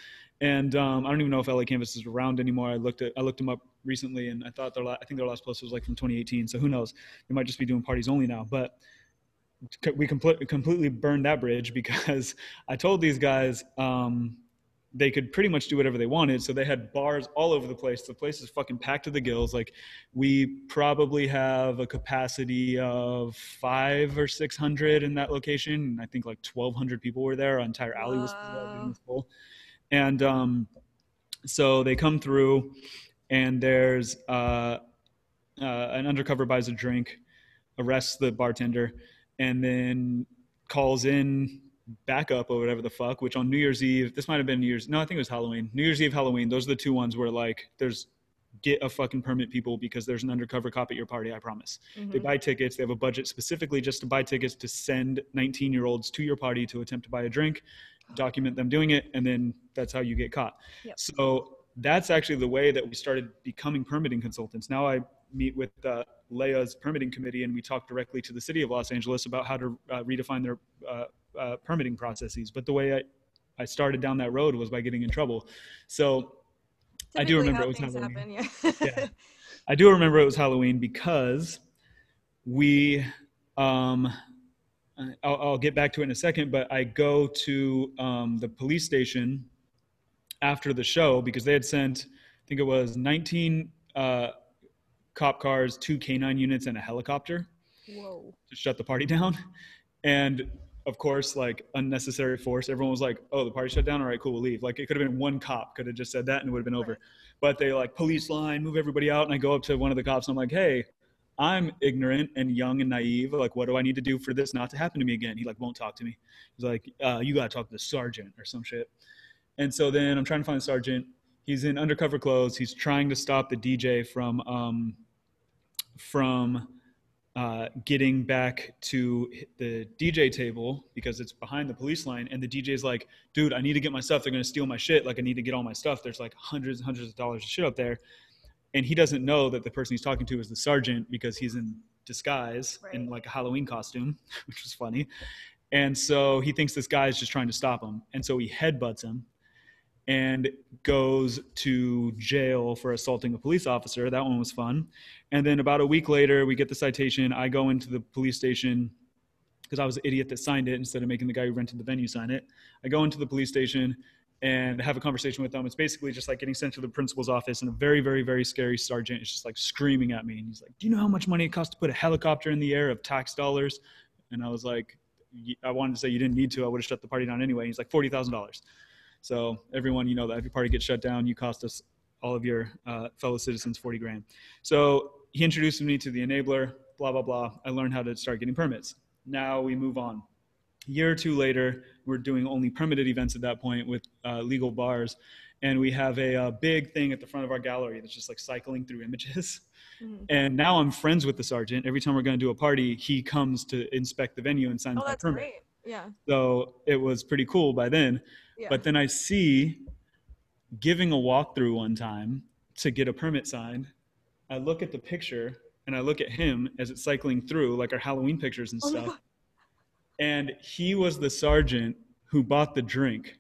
And um, I don't even know if LA Canvas is around anymore. I looked at I looked them up recently, and I thought their la- I think their last post was like from 2018. So who knows? They might just be doing parties only now. But we complete, completely burned that bridge because I told these guys um, they could pretty much do whatever they wanted. So they had bars all over the place. The place is fucking packed to the gills. Like we probably have a capacity of five or six hundred in that location. And I think like twelve hundred people were there. Our entire alley was full, Wow. full. And um, so they come through, and there's uh, uh, an undercover buys a drink, arrests the bartender, and then calls in backup or whatever the fuck. Which on New Year's Eve, this might have been New Year's. No, I think it was Halloween. New Year's Eve, Halloween. Those are the two ones where like there's get a fucking permit people because there's an undercover cop at your party. I promise. They Mhm. buy tickets. They have a budget specifically just to buy tickets to send 19 year olds to your party to attempt to buy a drink, document them doing it, and then that's how you get caught. Yep. So that's actually the way that we started becoming permitting consultants. Now I meet with uh, LA's permitting committee and we talk directly to the city of Los Angeles about how to uh, redefine their uh, uh, permitting processes. But the way I, I started down that road was by getting in trouble. So I do remember it was Halloween. happen, yeah. Yeah. I do remember it was Halloween because we, um, I'll, I'll get back to it in a second, but I go to um, the police station after the show because they had sent, I think it was 19 uh, cop cars, two canine units, and a helicopter Whoa. to shut the party down. And of course, like unnecessary force. Everyone was like, "Oh, the party shut down. All right, cool, we'll leave." Like it could have been one cop could have just said that and it would have been over. Right. But they like police line, move everybody out, and I go up to one of the cops and I'm like, "Hey, I'm ignorant and young and naive. Like, what do I need to do for this not to happen to me again?" He like won't talk to me. He's like, uh, "You gotta talk to the sergeant or some shit." And so then I'm trying to find the sergeant. He's in undercover clothes. He's trying to stop the DJ from um, from uh, getting back to the DJ table because it's behind the police line. And the DJ's like, dude, I need to get my stuff. They're going to steal my shit. Like, I need to get all my stuff. There's like hundreds and hundreds of dollars of shit up there. And he doesn't know that the person he's talking to is the sergeant because he's in disguise in like a Halloween costume, which was funny. And so he thinks this guy is just trying to stop him. And so he headbutts him and goes to jail for assaulting a police officer. That one was fun. And then about a week later, we get the citation. I go into the police station because I was the idiot that signed it instead of making the guy who rented the venue sign it. I go into the police station and have a conversation with them. It's basically just like getting sent to the principal's office, and a very, very, very scary sergeant is just like screaming at me. And he's like, Do you know how much money it costs to put a helicopter in the air of tax dollars? And I was like, I wanted to say you didn't need to. I would have shut the party down anyway. He's like, $40,000. So everyone, you know that if your party gets shut down, you cost us all of your uh, fellow citizens 40 grand. So he introduced me to the enabler, blah, blah, blah. I learned how to start getting permits. Now we move on. A year or two later, we're doing only permitted events at that point with uh, legal bars. And we have a, uh big thing at the front of our gallery that's just like cycling through images. Mhm. And now I'm friends with the sergeant. Every time we're going to do a party, he comes to inspect the venue and signs Oh, my permit. great. Yeah. So it was pretty cool by then. Yeah. But then I see giving a walkthrough one time to get a permit signed. I look at the picture and I look at him as it's cycling through, like our Halloween pictures and Oh stuff. And he was the sergeant who bought the drink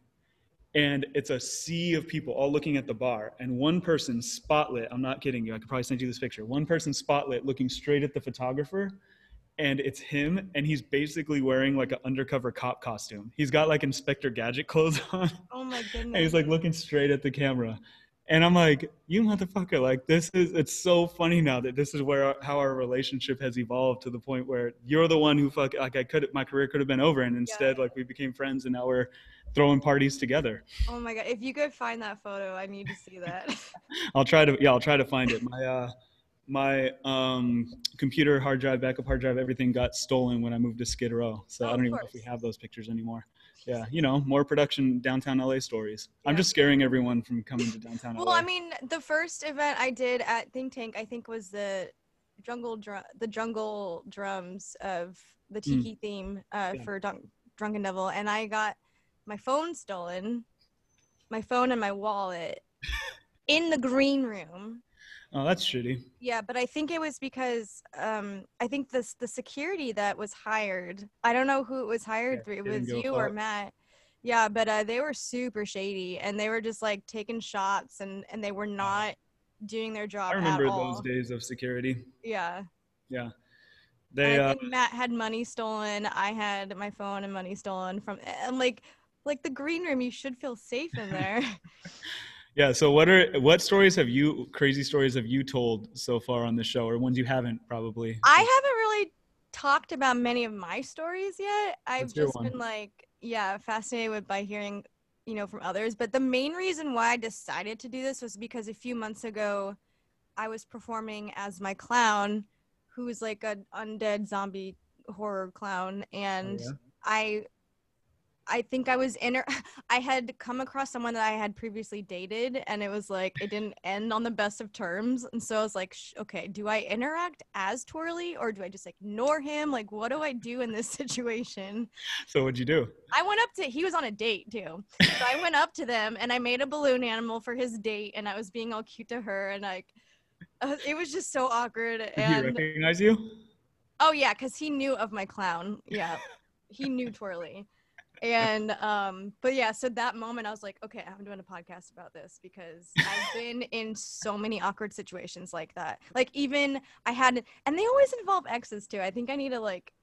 and it's a sea of people all looking at the bar and one person spotlit i'm not kidding you i could probably send you this picture one person spotlit looking straight at the photographer and it's him and he's basically wearing like an undercover cop costume he's got like inspector gadget clothes on Oh my goodness. and he's like looking straight at the camera and i'm like you motherfucker like this is it's so funny now that this is where our, how our relationship has evolved to the point where you're the one who fuck like i could my career could have been over and instead like we became friends and now we're throwing parties together oh my god. If you could find that photo, I need to see that. i'll try to yeah i'll try to find it my uh my um computer hard drive backup hard drive everything got stolen when i moved to skid row so Oh, i don't even know if we have those pictures anymore yeah you know more production downtown la stories i'm just scaring everyone from coming to downtown well, la I mean, the first event I did at Think Tank, I think, was the jungle drum, the jungle drums of the Mm. tiki theme uh, Yeah. for Dun- Drunken Devil, and I got my phone stolen, my phone and my wallet in the green room. Oh that's shitty Yeah, but I think it was because um, I think this the security that was hired. I don't know who it was hired Yeah, through. It was you or. Matt. Yeah, but uh, they were super shady, and they were just like taking shots, and and they were not doing their job I remember those days of security. Yeah, Yeah. They, I uh, Matt had money stolen. I had my phone and money stolen from. And like, like the green room, you should feel safe in there. yeah. So what are, what stories have you, crazy stories have you told so far on the show or ones you haven't probably? I haven't really talked about many of my stories yet. I've just one. been like, yeah, fascinated with by hearing, you know, from others. But the main reason why I decided to do this was because a few months ago, I was performing as my clown, who is like an undead zombie horror clown, and Oh, yeah? I. I think I was in. I had come across someone that I had previously dated, and it was like it didn't end on the best of terms. And so I was like, Sh- okay, do I interact as Twirly or do I just ignore him? Like, what do I do in this situation? So what'd you do? I went up to. He was on a date too, so I went up to them and I made a balloon animal for his date, and I was being all cute to her, and like, uh, it was just so awkward. Did he And recognize you? Oh yeah, because he knew of my clown. Yeah, he knew Twirly. And um, but yeah, so that moment I was like, okay, I'm doing a podcast about this because I've been in so many awkward situations like that. Like even I had, and they always involve exes too. I think I need to like,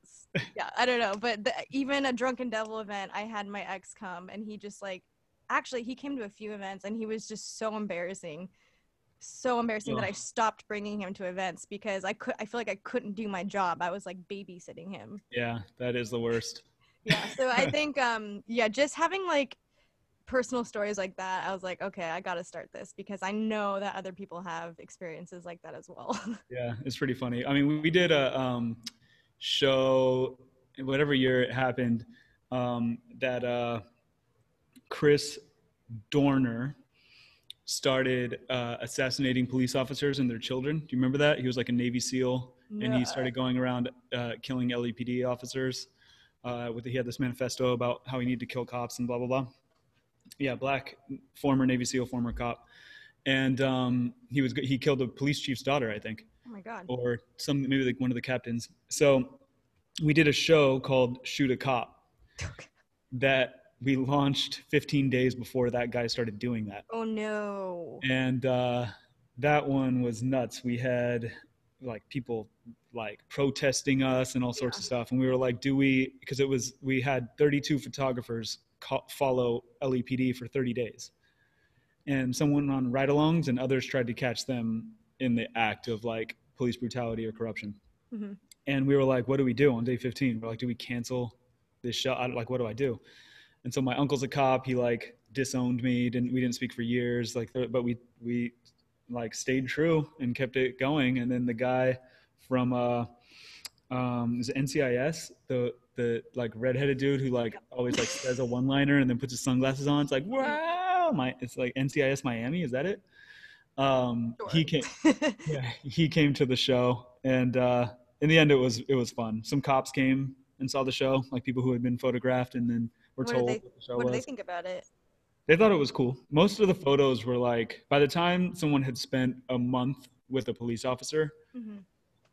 yeah, I don't know, but the, even a drunken devil event, I had my ex come and he just like, actually he came to a few events and he was just so embarrassing so embarrassing that I stopped bringing him to events because I could I feel like I couldn't do my job. I was like babysitting him. Yeah, that is the worst. Yeah. So I think um yeah, just having like personal stories like that, I was like, okay, I got to start this because I know that other people have experiences like that as well. Yeah, it's pretty funny. I mean, we, we did a um, show, whatever year it happened, um, that uh, Chris Dorner started uh, assassinating police officers and their children. Do you remember that? He was like a Navy SEAL, and No. he started going around uh, killing LAPD officers. Uh, with he had this manifesto about how he needed to kill cops and blah blah blah. Yeah, black former Navy SEAL, former cop, and um, he was he killed the police chief's daughter, I think oh my god. or some maybe like one of the captains. So we did a show called Shoot a Cop that we launched 15 days before that guy started doing that. Oh no. And uh, that one was nuts. We had like people like protesting us and all sorts of stuff. And we were like, do we, because it was, we had 32 photographers co- follow LAPD for 30 days. And some went on ride alongs and others tried to catch them in the act of like police brutality or corruption. Mhm. And we were like, what do we do on day 15? We're like, do we cancel this show? Like, what do I do? And so my uncle's a cop. He like disowned me. Didn't we didn't speak for years. Like, but we we like stayed true and kept it going. And then the guy from uh um is it NCIS the the like redheaded dude who like always like says a one liner and then puts his sunglasses on. It's like wow, my it's like NCIS Miami. Is that it? Um, he came yeah, he came to the show and uh in the end it was it was fun some cops came and saw the show like people who had been photographed and then were What told they- what the show what do they think about it? They thought it was cool most of the photos were like by the time someone had spent a month with a police officer Mhm.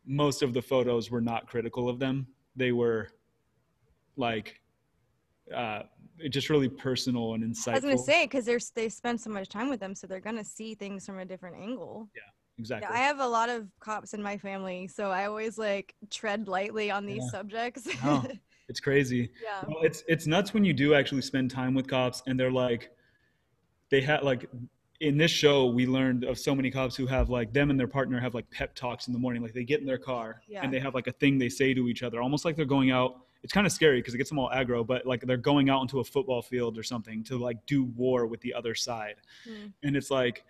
most of the photos were not critical of them they were like uh, just really personal and insightful. I was gonna say because they're they spend so much time with them, so they're gonna see things from a different angle. Yeah, exactly. Yeah, I have a lot of cops in my family, so I always like tread lightly on these Yeah. subjects. No. it's crazy. yeah. Well, it's it's nuts when you do actually spend time with cops and they're like they had like in this show we learned of so many cops who have like them and their partner have like pep talks in the morning like they get in their car Yeah. and they have like a thing they say to each other almost like they're going out it's kind of scary because it gets them all aggro but like they're going out into a football field or something to like do war with the other side Mm. and it's like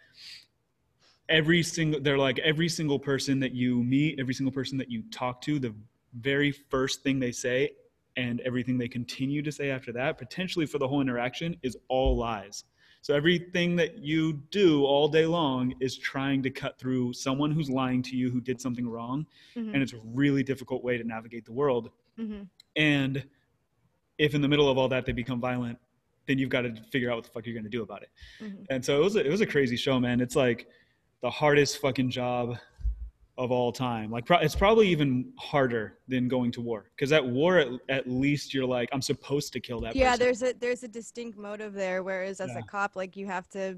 every single they're like every single person that you meet every single person that you talk to the very first thing they say and everything they continue to say after that potentially for the whole interaction is all lies so everything that you do all day long is trying to cut through someone who's lying to you who did something wrong Mhm. and it's a really difficult way to navigate the world Mhm. and if in the middle of all that they become violent then you've got to figure out what the fuck you're going to do about it Mhm. and so it was a, it was a crazy show, man. It's like the hardest fucking job of all time. Like pro- it's probably even harder than going to war because at war at, at least you're like I'm supposed to kill that Yeah, person. there's a there's a distinct motive there, whereas as Yeah. a cop, like you have to.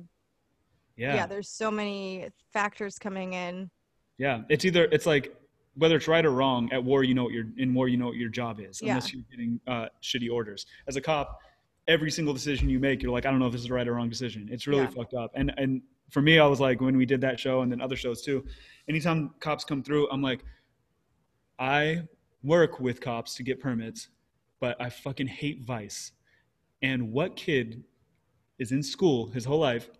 yeah. Yeah. there's so many factors coming in. Yeah, it's either it's like whether it's right or wrong. At war, you know what your in war, you know what your job is, Yeah. unless you're getting uh, shitty orders. As a cop, every single decision you make, you're like, I don't know if this is the right or wrong decision. It's really Yeah. fucked up. And and for me, I was like, when we did that show, and then other shows too. Anytime cops come through, I'm like, I work with cops to get permits, but I fucking hate vice. And what kid is in school his whole life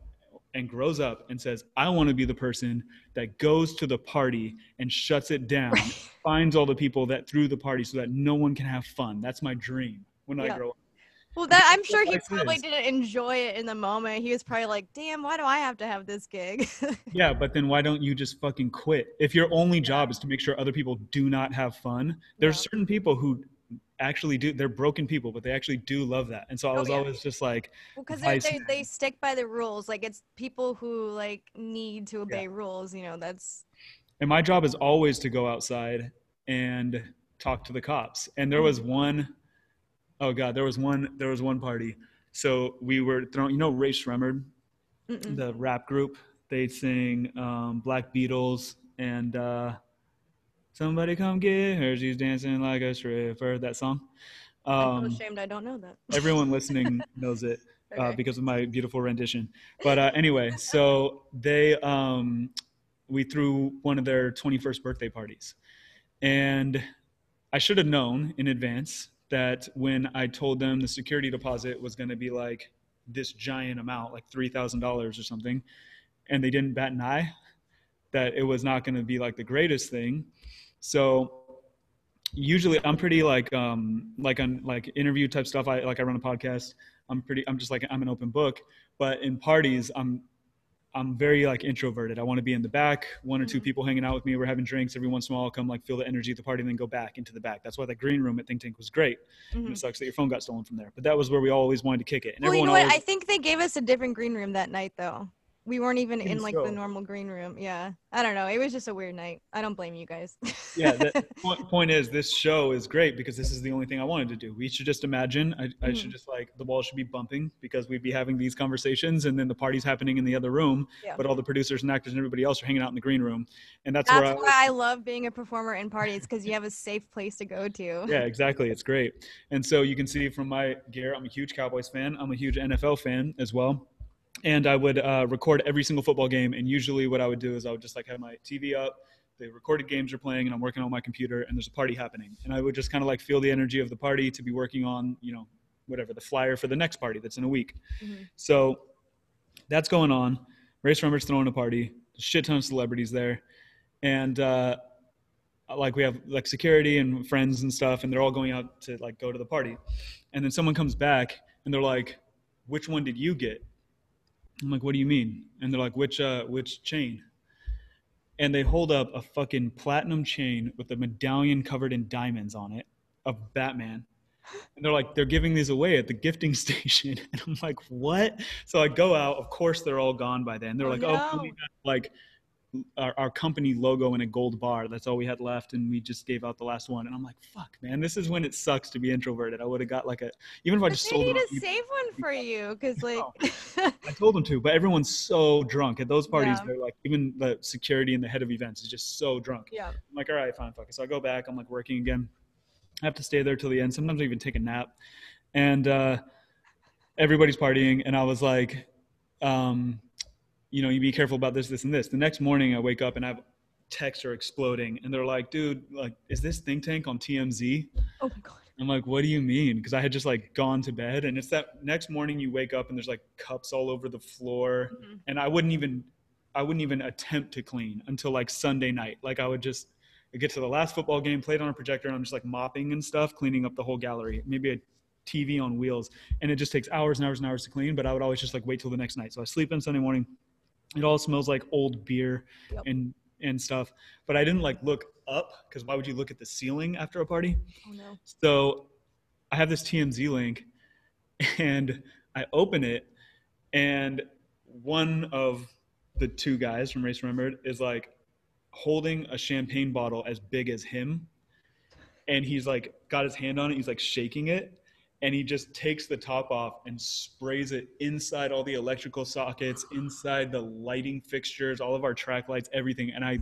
and grows up and says, I want to be the person that goes to the party and shuts it down, finds all the people that threw the party so that no one can have fun. That's my dream when I grow up. Well, that I'm sure he probably didn't enjoy it in the moment. He was probably like, "Damn, why do I have to have this gig?" Yeah, but then why don't you just fucking quit? If your only job is to make sure other people do not have fun, there's Yeah. certain people who actually do they're broken people but they actually do love that and so i Oh, was yeah. always just like because Vice they they stick by the rules. Like it's people who like need to obey rules. You know, that's and my job is always to go outside and talk to the cops and there mm-hmm. was one oh god there was one there was one party so we were throwing you know Rae Sremmurd mm-mm. the rap group they sing um, black beatles and uh, somebody come get her she's dancing like a stripper that song I'm so um, ashamed I don't know that. everyone listening knows it uh, because of my beautiful rendition. But uh, anyway, so they um, we threw one of their 21st birthday parties, and I should have known in advance that when I told them the security deposit was going to be like this giant amount, like three thousand dollars or something, and they didn't bat an eye, that it was not going to be like the greatest thing. So usually I'm pretty like um like on like interview type stuff. I like I run a podcast. I'm pretty I'm just like I'm an open book. But in parties I'm I'm very like introverted. I want to be in the back, one or two Mhm. people hanging out with me. We're having drinks every once in a while. I'll come like feel the energy at the party and then go back into the back. That's why the green room at Think Tank was great. And Mhm. it sucks that your phone got stolen from there. But that was where we always wanted to kick it. And Well, you everyone know what? always, I think they gave us a different green room that night, though. We weren't even in like the normal green room. Yeah, I don't know. It was just a weird night. I don't blame you guys. yeah the point, point is this show is great because this is the only thing i wanted to do we should just imagine i, I should Mhm. just like the walls should be bumping because we'd be having these conversations and then the party's happening in the other room Yeah. but all the producers and actors and everybody else are hanging out in the green room and that's, That's where I, why I love being a performer in parties because you have a safe place to go to. yeah exactly it's great and so you can see from my gear i'm a huge cowboys fan i'm a huge nfl fan as well and i would uh, record every single football game and usually what i would do is i would just like have my tv up the recorded games are playing and i'm working on my computer and there's a party happening. And i would just kind of like feel the energy of the party to be working on you know whatever the flyer for the next party that's in a week. Mhm. so that's going on. Rae Sremmurd's throwing a party. A shit ton of celebrities there. And uh, like we have like security and friends and stuff and they're all going out to like go to the party. And then someone comes back and they're like which one did you get i'm like what do you mean? And they're like which uh which chain? And they hold up a fucking platinum chain with a medallion covered in diamonds on it of batman. And they're like they're giving these away at the gifting station. And i'm like what? So i go out. Of course they're all gone by then. They're Oh, like oh no. have, like our, our company logo in a gold bar. That's all we had left, and we just gave out the last one. And I'm like, fuck, man, this is when it sucks to be introverted. I would have got like a even if I just they sold need to save one for you because like I told them to, but everyone's so drunk at those parties. Yeah. They're like, even the security and the head of events is just so drunk. yeah. I'm like, all right, fine, fuck it. So I go back. I'm like working again. I have to stay there till the end. Sometimes I even take a nap. And uh, everybody's partying. And I was like, um, you know, you be careful about this, this, and this. The next morning I wake up and I have texts are exploding. And they're like, dude, like, is this think tank on TMZ? Oh my god. I'm like, what do you mean? Because I had just like gone to bed. And it's that next morning you wake up and there's like cups all over the floor. Mhm. And I wouldn't even, I wouldn't even attempt to clean until like Sunday night. Like I would just I'd get to the last football game, played on a projector, and I'm just like mopping and stuff, cleaning up the whole gallery. Maybe a TV on wheels. And it just takes hours and hours and hours to clean. But I would always just like wait till the next night. So I sleep in Sunday morning. It all smells like old beer Yep. and and stuff. But I didn't like look up because why would you look at the ceiling after a party? Oh no. So I have this TMZ link and I open it and one of the two guys from Rae Sremmurd is like holding a champagne bottle as big as him and he's like got his hand on it he's like shaking it and he just takes the top off and sprays it inside all the electrical sockets inside the lighting fixtures all of our track lights everything. And i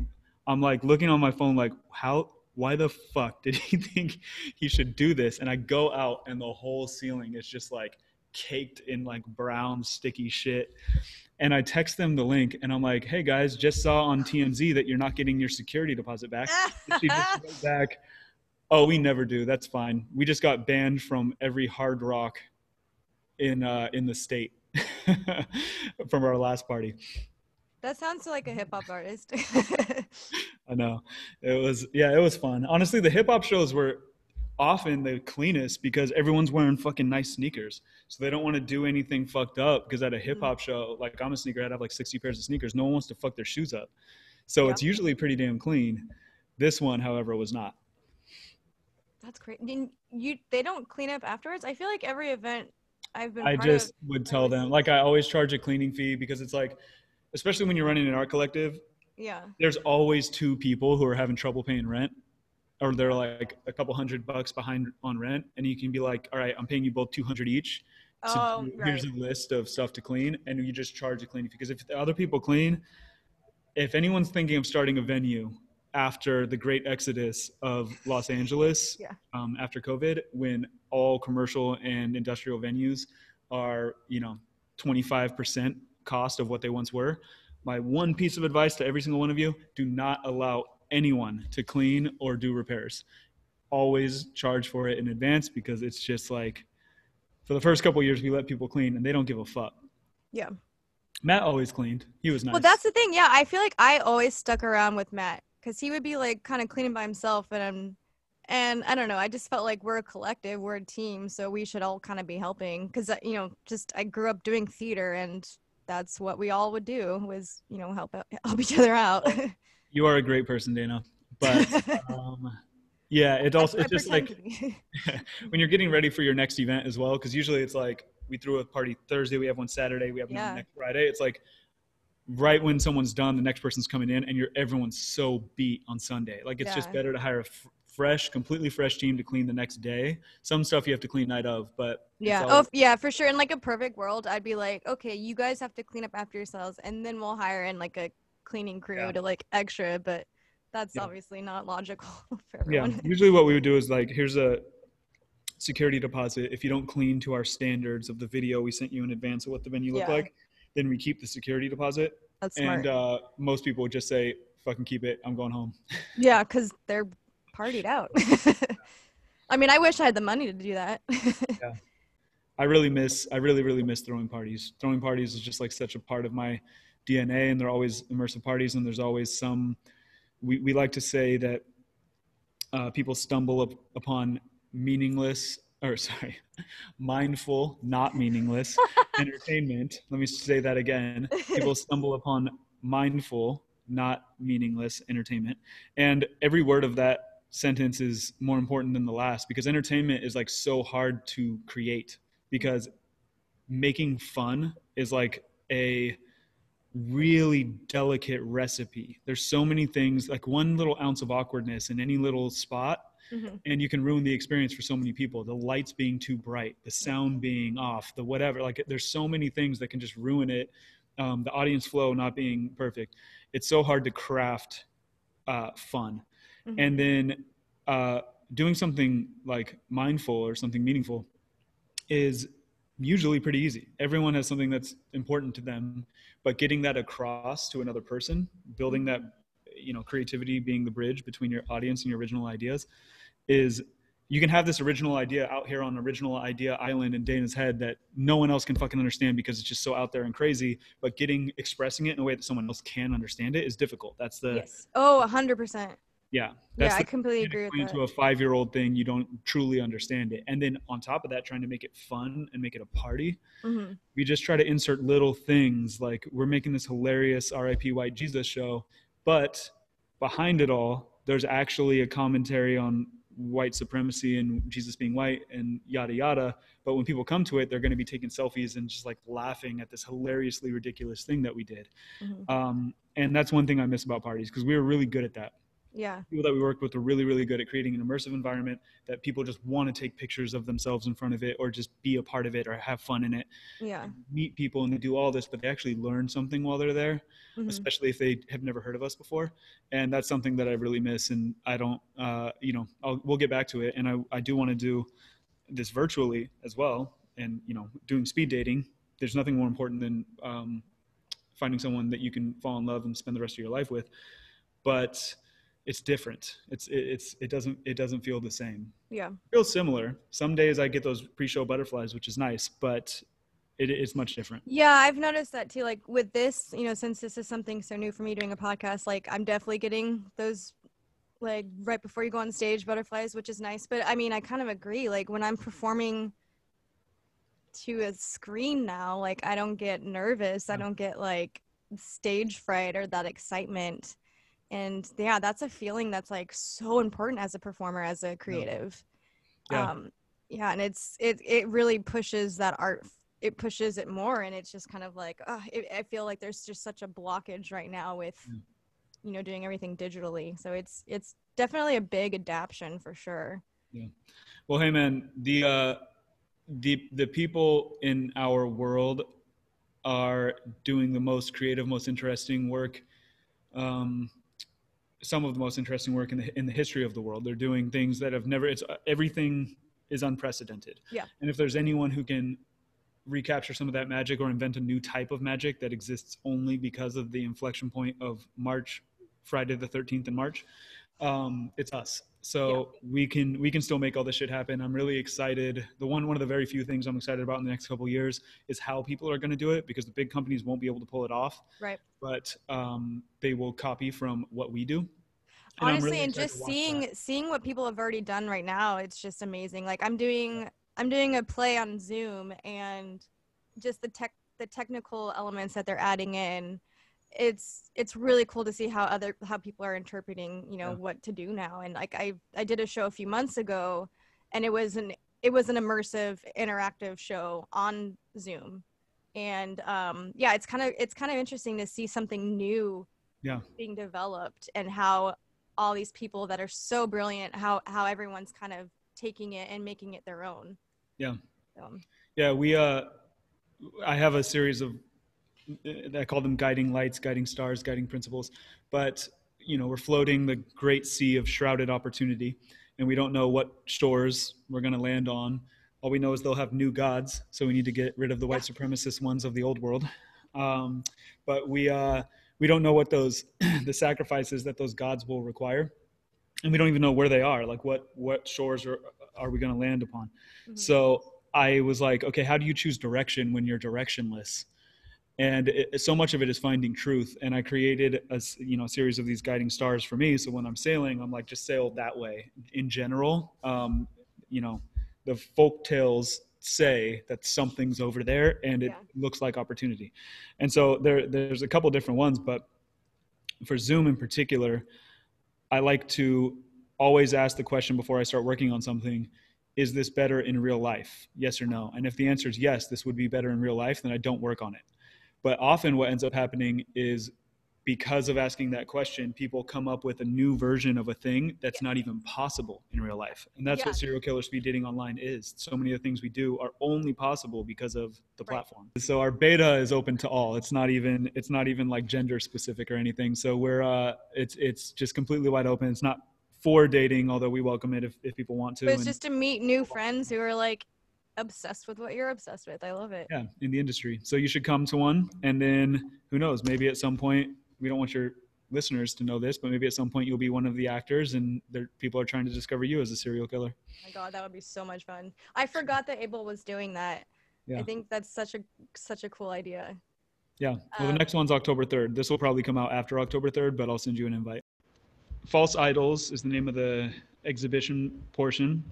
i'm like looking on my phone like how why the fuck did he think he should do this? And i go out and the whole ceiling is just like caked in like brown sticky shit. And i text them the link and i'm like hey guys just saw on tmz that you're not getting your security deposit back. She just wrote back, "Oh, we never do. That's fine. We just got banned from every hard rock in uh, in the state from our last party." that sounds like a hip hop artist. I know it was yeah, it was fun. Honestly, the hip hop shows were often the cleanest because everyone's wearing fucking nice sneakers, so they don't want to do anything fucked up. Because at a hip hop show, like I'm a sneakerhead, I have like 60 pairs of sneakers. No one wants to fuck their shoes up, so Yeah. it's usually pretty damn clean. This one, however, was not. That's great. I mean, you they don't clean up afterwards? I feel like every event I've been I just of, would tell them, like I always charge a cleaning fee because it's like, especially when you're running an art collective, yeah. there's always two people who are having trouble paying rent, or they're like a couple hundred bucks behind on rent, and you can be like, all right, I'm paying you both 200 each. So Oh, here's right. a list of stuff to clean, and you just charge a cleaning fee. Because if the other people clean, if anyone's thinking of starting a venue after the great exodus of Los Angeles Yeah. um, after COVID, when all commercial and industrial venues are, you know, 25% cost of what they once were, my one piece of advice to every single one of you do not allow anyone to clean or do repairs. Always charge for it in advance because it's just like, for the first couple of years, we let people clean and they don't give a fuck. Yeah. Matt always cleaned. He was nice. Well, that's the thing. Yeah, I feel like I always stuck around with Matt because he would be like kind of cleaning by himself, and I'm, and I don't know. I just felt like we're a collective, we're a team, so we should all kind of be helping. Because you know, just I grew up doing theater, and that's what we all would do was you know help out, help each other out. you are a great person, Dana. But um, yeah, it also I it's just like when you're getting ready for your next event as well, because usually it's like we threw a party Thursday, we have one Saturday, we have Yeah. one next Friday. It's like right when someone's done, the next person's coming in, and you're everyone's so beat on Sunday. Like it's just better to hire a f- fresh, completely fresh team to clean the next day. Some stuff you have to clean night of, but Yeah. Oh, yeah, for sure. In like a perfect world, I'd be like, okay, you guys have to clean up after yourselves, and then we'll hire in like a cleaning crew Yeah. to like extra. But that's Yeah. obviously not logical for yeah usually what we would do is like here's a security deposit if you don't clean to our standards of the video we sent you in advance of what the venue looked Yeah. like then we keep the security deposit That's smart. and uh, most people would just say fucking keep it i'm going home yeah, because they're partied out. I mean, I wish I had the money to do that. yeah. i really miss i really really miss throwing parties throwing parties is just like such a part of my dna and they're always immersive parties and there's always some we, we like to say that uh, people stumble up upon meaningless or sorry mindful not meaningless entertainment. Let me say that again. People stumble upon mindful not meaningless entertainment. And every word of that sentence is more important than the last because entertainment is like so hard to create because making fun is like a really delicate recipe. There's so many things, like one little ounce of awkwardness in any little spot, Mhm. and you can ruin the experience for so many people. The lights being too bright, the sound being off, the whatever. Like there's so many things that can just ruin it. Um, the audience flow not being perfect. It's so hard to craft uh, fun. Mhm. And then uh, doing something like mindful or something meaningful is usually pretty easy. Everyone has something that's important to them, but getting that across to another person, building that, you know, creativity being the bridge between your audience and your original ideas is you can have this original idea out here on original idea island in Dana's head that no one else can fucking understand because it's just so out there and crazy, but getting expressing it in a way that someone else can understand it is difficult. That's the yes. Oh, a hundred percent. yeah. Yeah, That's I completely agree with that. to a five year old thing you don't truly understand it and then on top of that trying to make it fun and make it a party Mhm. we just try to insert little things like we're making this hilarious rip white jesus show but behind it all there's actually a commentary on white supremacy and jesus being white and yada yada. But when people come to it they're going to be taking selfies and just like laughing at this hilariously ridiculous thing that we did. Mhm. um, and that's one thing i miss about parties because we were really good at that Yeah. people that we worked with were really really good at creating an immersive environment that people just want to take pictures of themselves in front of it or just be a part of it or have fun in it Yeah. meet people and they do all this but they actually learn something while they're there Mhm. especially if they have never heard of us before and that's something that i really miss and i don't uh, you know I'll, we'll get back to it and i, I do want to do this virtually as well and you know doing speed dating there's nothing more important than um, finding someone that you can fall in love and spend the rest of your life with but it's different it's it, it's it doesn't it doesn't feel the same Yeah. it feels similar some days i get those pre-show butterflies which is nice but it, it's much different Yeah, I've noticed that too. Like with this, you know, since this is something so new for me doing a podcast, like I'm definitely getting those like right before you go on stage butterflies, which is nice. But I mean, I kind of agree. Like when I'm performing to a screen now, like I don't get nervous. I don't get like stage fright or that excitement. And yeah, that's a feeling that's like so important as a performer, as a creative. Yeah. Um, yeah, and it's it it really pushes that art it pushes it more and it's just kind of like uh, it, i feel like there's just such a blockage right now with Mm. you know doing everything digitally so it's it's definitely a big adaptation for sure yeah Well, hey man, the uh, the the people in our world are doing the most creative, most interesting work. Um, some of the most interesting work in the in the history of the world. They're doing things that have never. It's everything is unprecedented. Yeah. And if there's anyone who can recapture some of that magic or invent a new type of magic that exists only because of the inflection point of March, Friday the 13th in March, um, it's us. So we can we can still make all this shit happen. I'm really excited. The one one of the very few things I'm excited about in the next couple of years is how people are going to do it because the big companies won't be able to pull it off, right but um, they will copy from what we do. And honestly really and just seeing that. seeing what people have already done right now it's just amazing like i'm doing i'm doing a play on zoom and just the tech the technical elements that they're adding in it's it's really cool to see how other how people are interpreting you know Yeah. what to do now and like i i did a show a few months ago and it was an it was an immersive interactive show on zoom and um yeah it's kind of it's kind of interesting to see something new Yeah. being developed and how all these people that are so brilliant how how everyone's kind of taking it and making it their own Yeah. so, Yeah, we. Uh, I have a series of. I call them guiding lights, guiding stars, guiding principles. But you know, we're floating the great sea of shrouded opportunity, and we don't know what shores we're going to land on. All we know is they'll have new gods, so we need to get rid of the white supremacist ones of the old world. Um, but we uh, we don't know what those the sacrifices that those gods will require, and we don't even know where they are. Like what what shores are are we going to land upon? mhm. So I was like, okay, how do you choose direction when you're directionless? And it, so much of it is finding truth. And I created a you know series of these guiding stars for me. So when I'm sailing, I'm like, just sail that way. In general, um, you know, the folk tales say that something's over there, and it Yeah. looks like opportunity. And so there there's a couple different ones, but for Zoom in particular, I like to always ask the question before I start working on something is this better in real life? Yes or no? And if the answer is yes, this would be better in real life, then I don't work on it. But often what ends up happening is because of asking that question, people come up with a new version of a thing that's not even possible in real life. And that's Yeah. what serial killer speed dating online is. So many of the things we do are only possible because of the Right. platform. So our beta is open to all. It's not even it's not even like gender specific or anything. So we're uh it's it's just completely wide open. It's not for dating, although we welcome it if, if people want to. But it's And- just to meet new friends who are like obsessed with what you're obsessed with. I love it. yeah in the industry so you should come to one and then who knows maybe at some point we don't want your listeners to know this but maybe at some point you'll be one of the actors and there, people are trying to discover you as a serial killer Oh my god, that would be so much fun. I forgot that Abel was doing that. Yeah. I think that's such a such a cool idea. yeah well the Um, next one's october 3rd this will probably come out after october 3rd but i'll send you an invite false idols is the name of the exhibition portion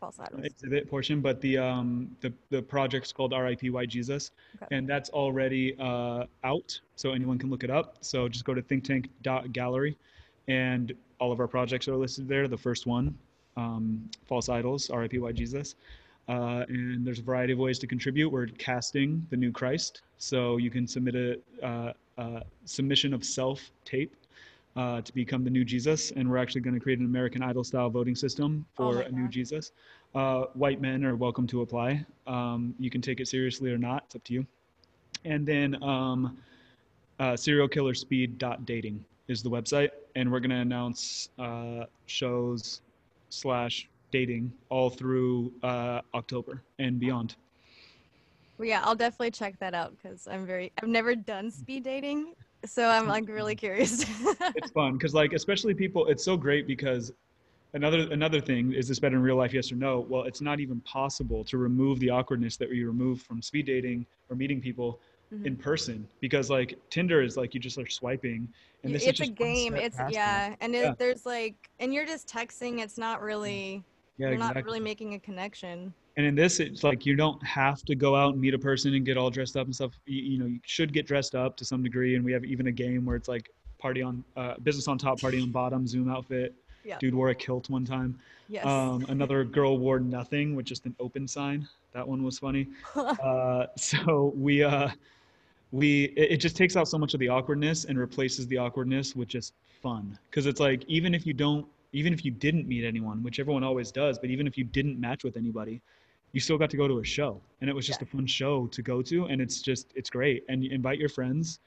False idols. exhibit portion, but the um the the project's called RIP White Jesus, Okay. and that's already uh, out, so anyone can look it up. So just go to thinktank.gallery, and all of our projects are listed there. The first one, um, False Idols, RIP White Jesus, uh, and there's a variety of ways to contribute. We're casting the new Christ, so you can submit a, uh, a submission of self tape. Uh, to become the new Jesus, and we're actually going to create an American Idol style voting system Oh for my a new Jesus. Uh, white men are welcome to apply. Um, you can take it seriously or not. It's up to you. And then um, uh, serialkillerspeed.dating is the website, and we're going to announce uh, shows slash dating all through uh, October and beyond. Well, yeah, I'll definitely check that out because I'm very I've never done speed dating, so I'm like really curious. it's fun because like especially people it's so great because another another thing is this better in real life yes or no well it's not even possible to remove the awkwardness that we remove from speed dating or meeting people Mhm. in person because like tinder is like you just are swiping and this it's is a game. It's yeah, and it, Yeah. there's like, and you're just texting. It's not really. yeah you're exactly not really making a connection. And in this it's like you don't have to go out and meet a person and get all dressed up and stuff you, you know you should get dressed up to some degree and we have even a game where it's like party on uh, business on top party on bottom zoom outfit Yeah. dude wore a kilt one time Yes. Um, another girl wore nothing with just an open sign. That one was funny. Uh, so we uh, we it, it just takes out so much of the awkwardness and replaces the awkwardness with just fun. Because it's like even if you don't, even if you didn't meet anyone, which everyone always does, but even if you didn't match with anybody, you still got to go to a show, and it was just Yeah. a fun show to go to, and it's just it's great. And you invite your friends,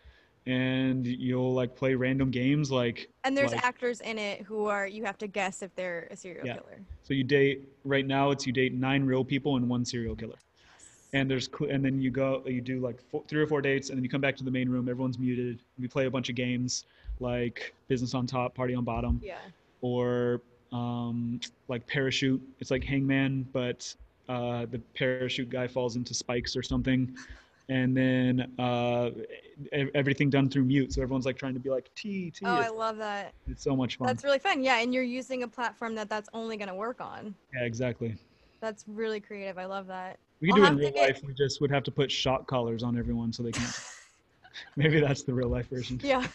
and you'll like play random games like and there's like- actors in it who are you have to guess if they're a serial Yeah. killer. So you date right now. It's you date nine real people and one serial killer. And there's and then you go you do like four, three or four dates and then you come back to the main room. Everyone's muted. We play a bunch of games like business on top, party on bottom, Yeah. or um, like parachute. It's like hangman, but uh, the parachute guy falls into spikes or something. And then uh, everything done through mute, so everyone's like trying to be like T T. Oh, I love that. it's so much fun. That's really fun. Yeah, and you're using a platform that that's only gonna work on. yeah, exactly. That's really creative. I love that. We could I'll do it in real get- life. We just would have to put shock collars on everyone so they can't. Maybe that's the real life version. Yeah.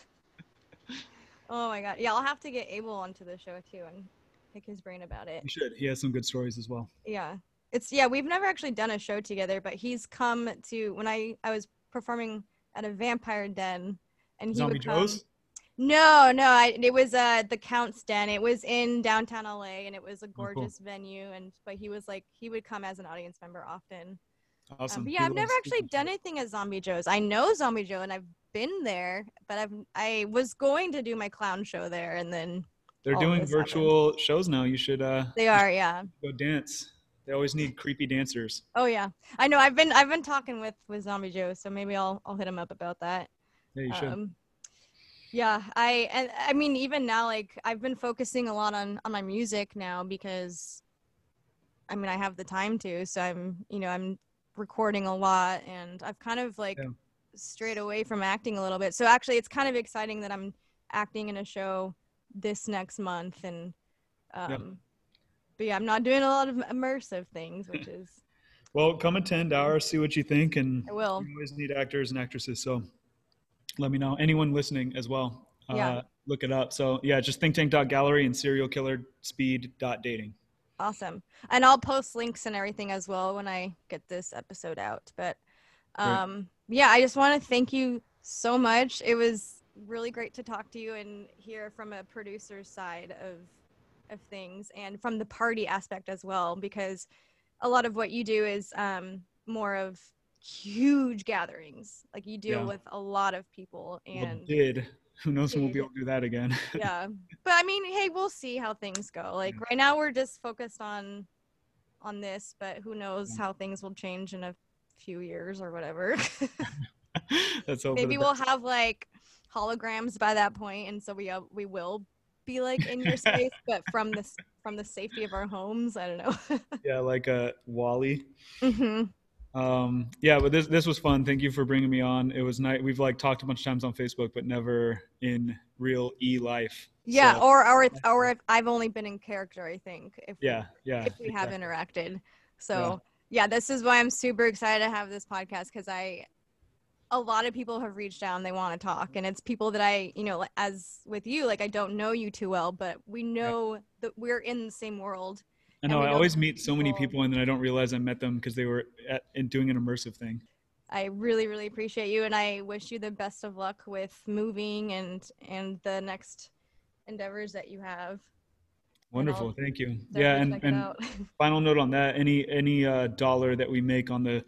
Oh my god. Yeah, I'll have to get Abel onto the show too and pick his brain about it. You should. He has some good stories as well. Yeah. It's yeah, we've never actually done a show together, but he's come to when I I was performing at a vampire den and he Zombie would come. Joe's. No, no, I, it was uh the Count's Den. It was in downtown LA and it was a Oh, cool. gorgeous venue and but he was like he would come as an audience member often. Um, Awesome. He yeah, I've never actually done anything at Zombie Joe's. I know Zombie Joe and I've been there, but I've I was going to do my clown show there and then They're doing this happened. virtual shows now. You should uh they are, yeah. go dance. They always need creepy dancers. Oh yeah, I know. I've been I've been talking with with Zombie Joe, so maybe I'll I'll hit him up about that. Yeah, you should. Um, yeah, I and I mean even now like I've been focusing a lot on on my music now because I mean I have the time to, so I'm you know I'm recording a lot and I've kind of like Yeah. strayed away from acting a little bit. So actually it's kind of exciting that I'm acting in a show this next month and um but yeah, I'm not doing a lot of immersive things, which is Well, come attend ours, see what you think, and I will. we always need actors and actresses. So let me know. Anyone listening as well. Yeah. Uh, look it up. So yeah, just thinktank.gallery and serialkillerspeed.dating. Awesome. And I'll post links and everything as well when I get this episode out. But Um, yeah, I just want to thank you so much. It was really great to talk to you and hear from a producer's side of of things and from the party aspect as well because a lot of what you do is um, more of huge gatherings like you deal Yeah. with a lot of people Well, and did. Who knows when we'll be able to do that again? yeah but i mean hey we'll see how things go like right now we're just focused on on this but who knows Yeah. how things will change in a few years or whatever That's maybe we'll have like holograms by that point and so we uh, we will be like in your space but from this from the safety of our homes i don't know Yeah, like a Wally. hmm Um, yeah, but this this was fun. Thank you for bringing me on. It was nice. We've like talked a bunch of times on Facebook, but never in real e life. yeah So, or or or if i've only been in character i think if we- yeah, yeah. if we have interacted. So yeah. this is why I'm super excited to have this podcast because I a lot of people have reached out and they want to talk and it's people that I, you know, as with you, like I don't know you too well, but we know that we're in the same world. I know. I always meet so many people- and then I don't realize I met them because they were at, in doing an immersive thing. I really, really appreciate you and I wish you the best of luck with moving and and the next endeavors that you have. Wonderful. Thank you. Yeah, and and final note on that: any any uh, dollar that we make on the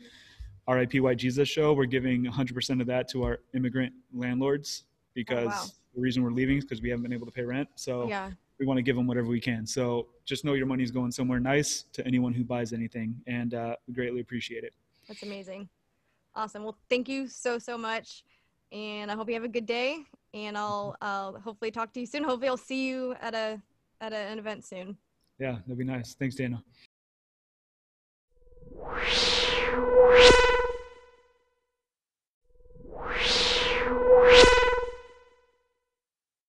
RIP White Jesus show, we're giving 100% of that to our immigrant landlords because oh, wow. the reason we're leaving is because we haven't been able to pay rent. So yeah. we want to give them whatever we can. So just know your money is going somewhere nice to anyone who buys anything, and uh, we greatly appreciate it. That's amazing. Awesome. Well, thank you so, so much. And I hope you have a good day. And I'll, mm-hmm. I'll hopefully talk to you soon. Hopefully, I'll see you at, a, at a, an event soon. Yeah, that'd be nice. Thanks, Dana.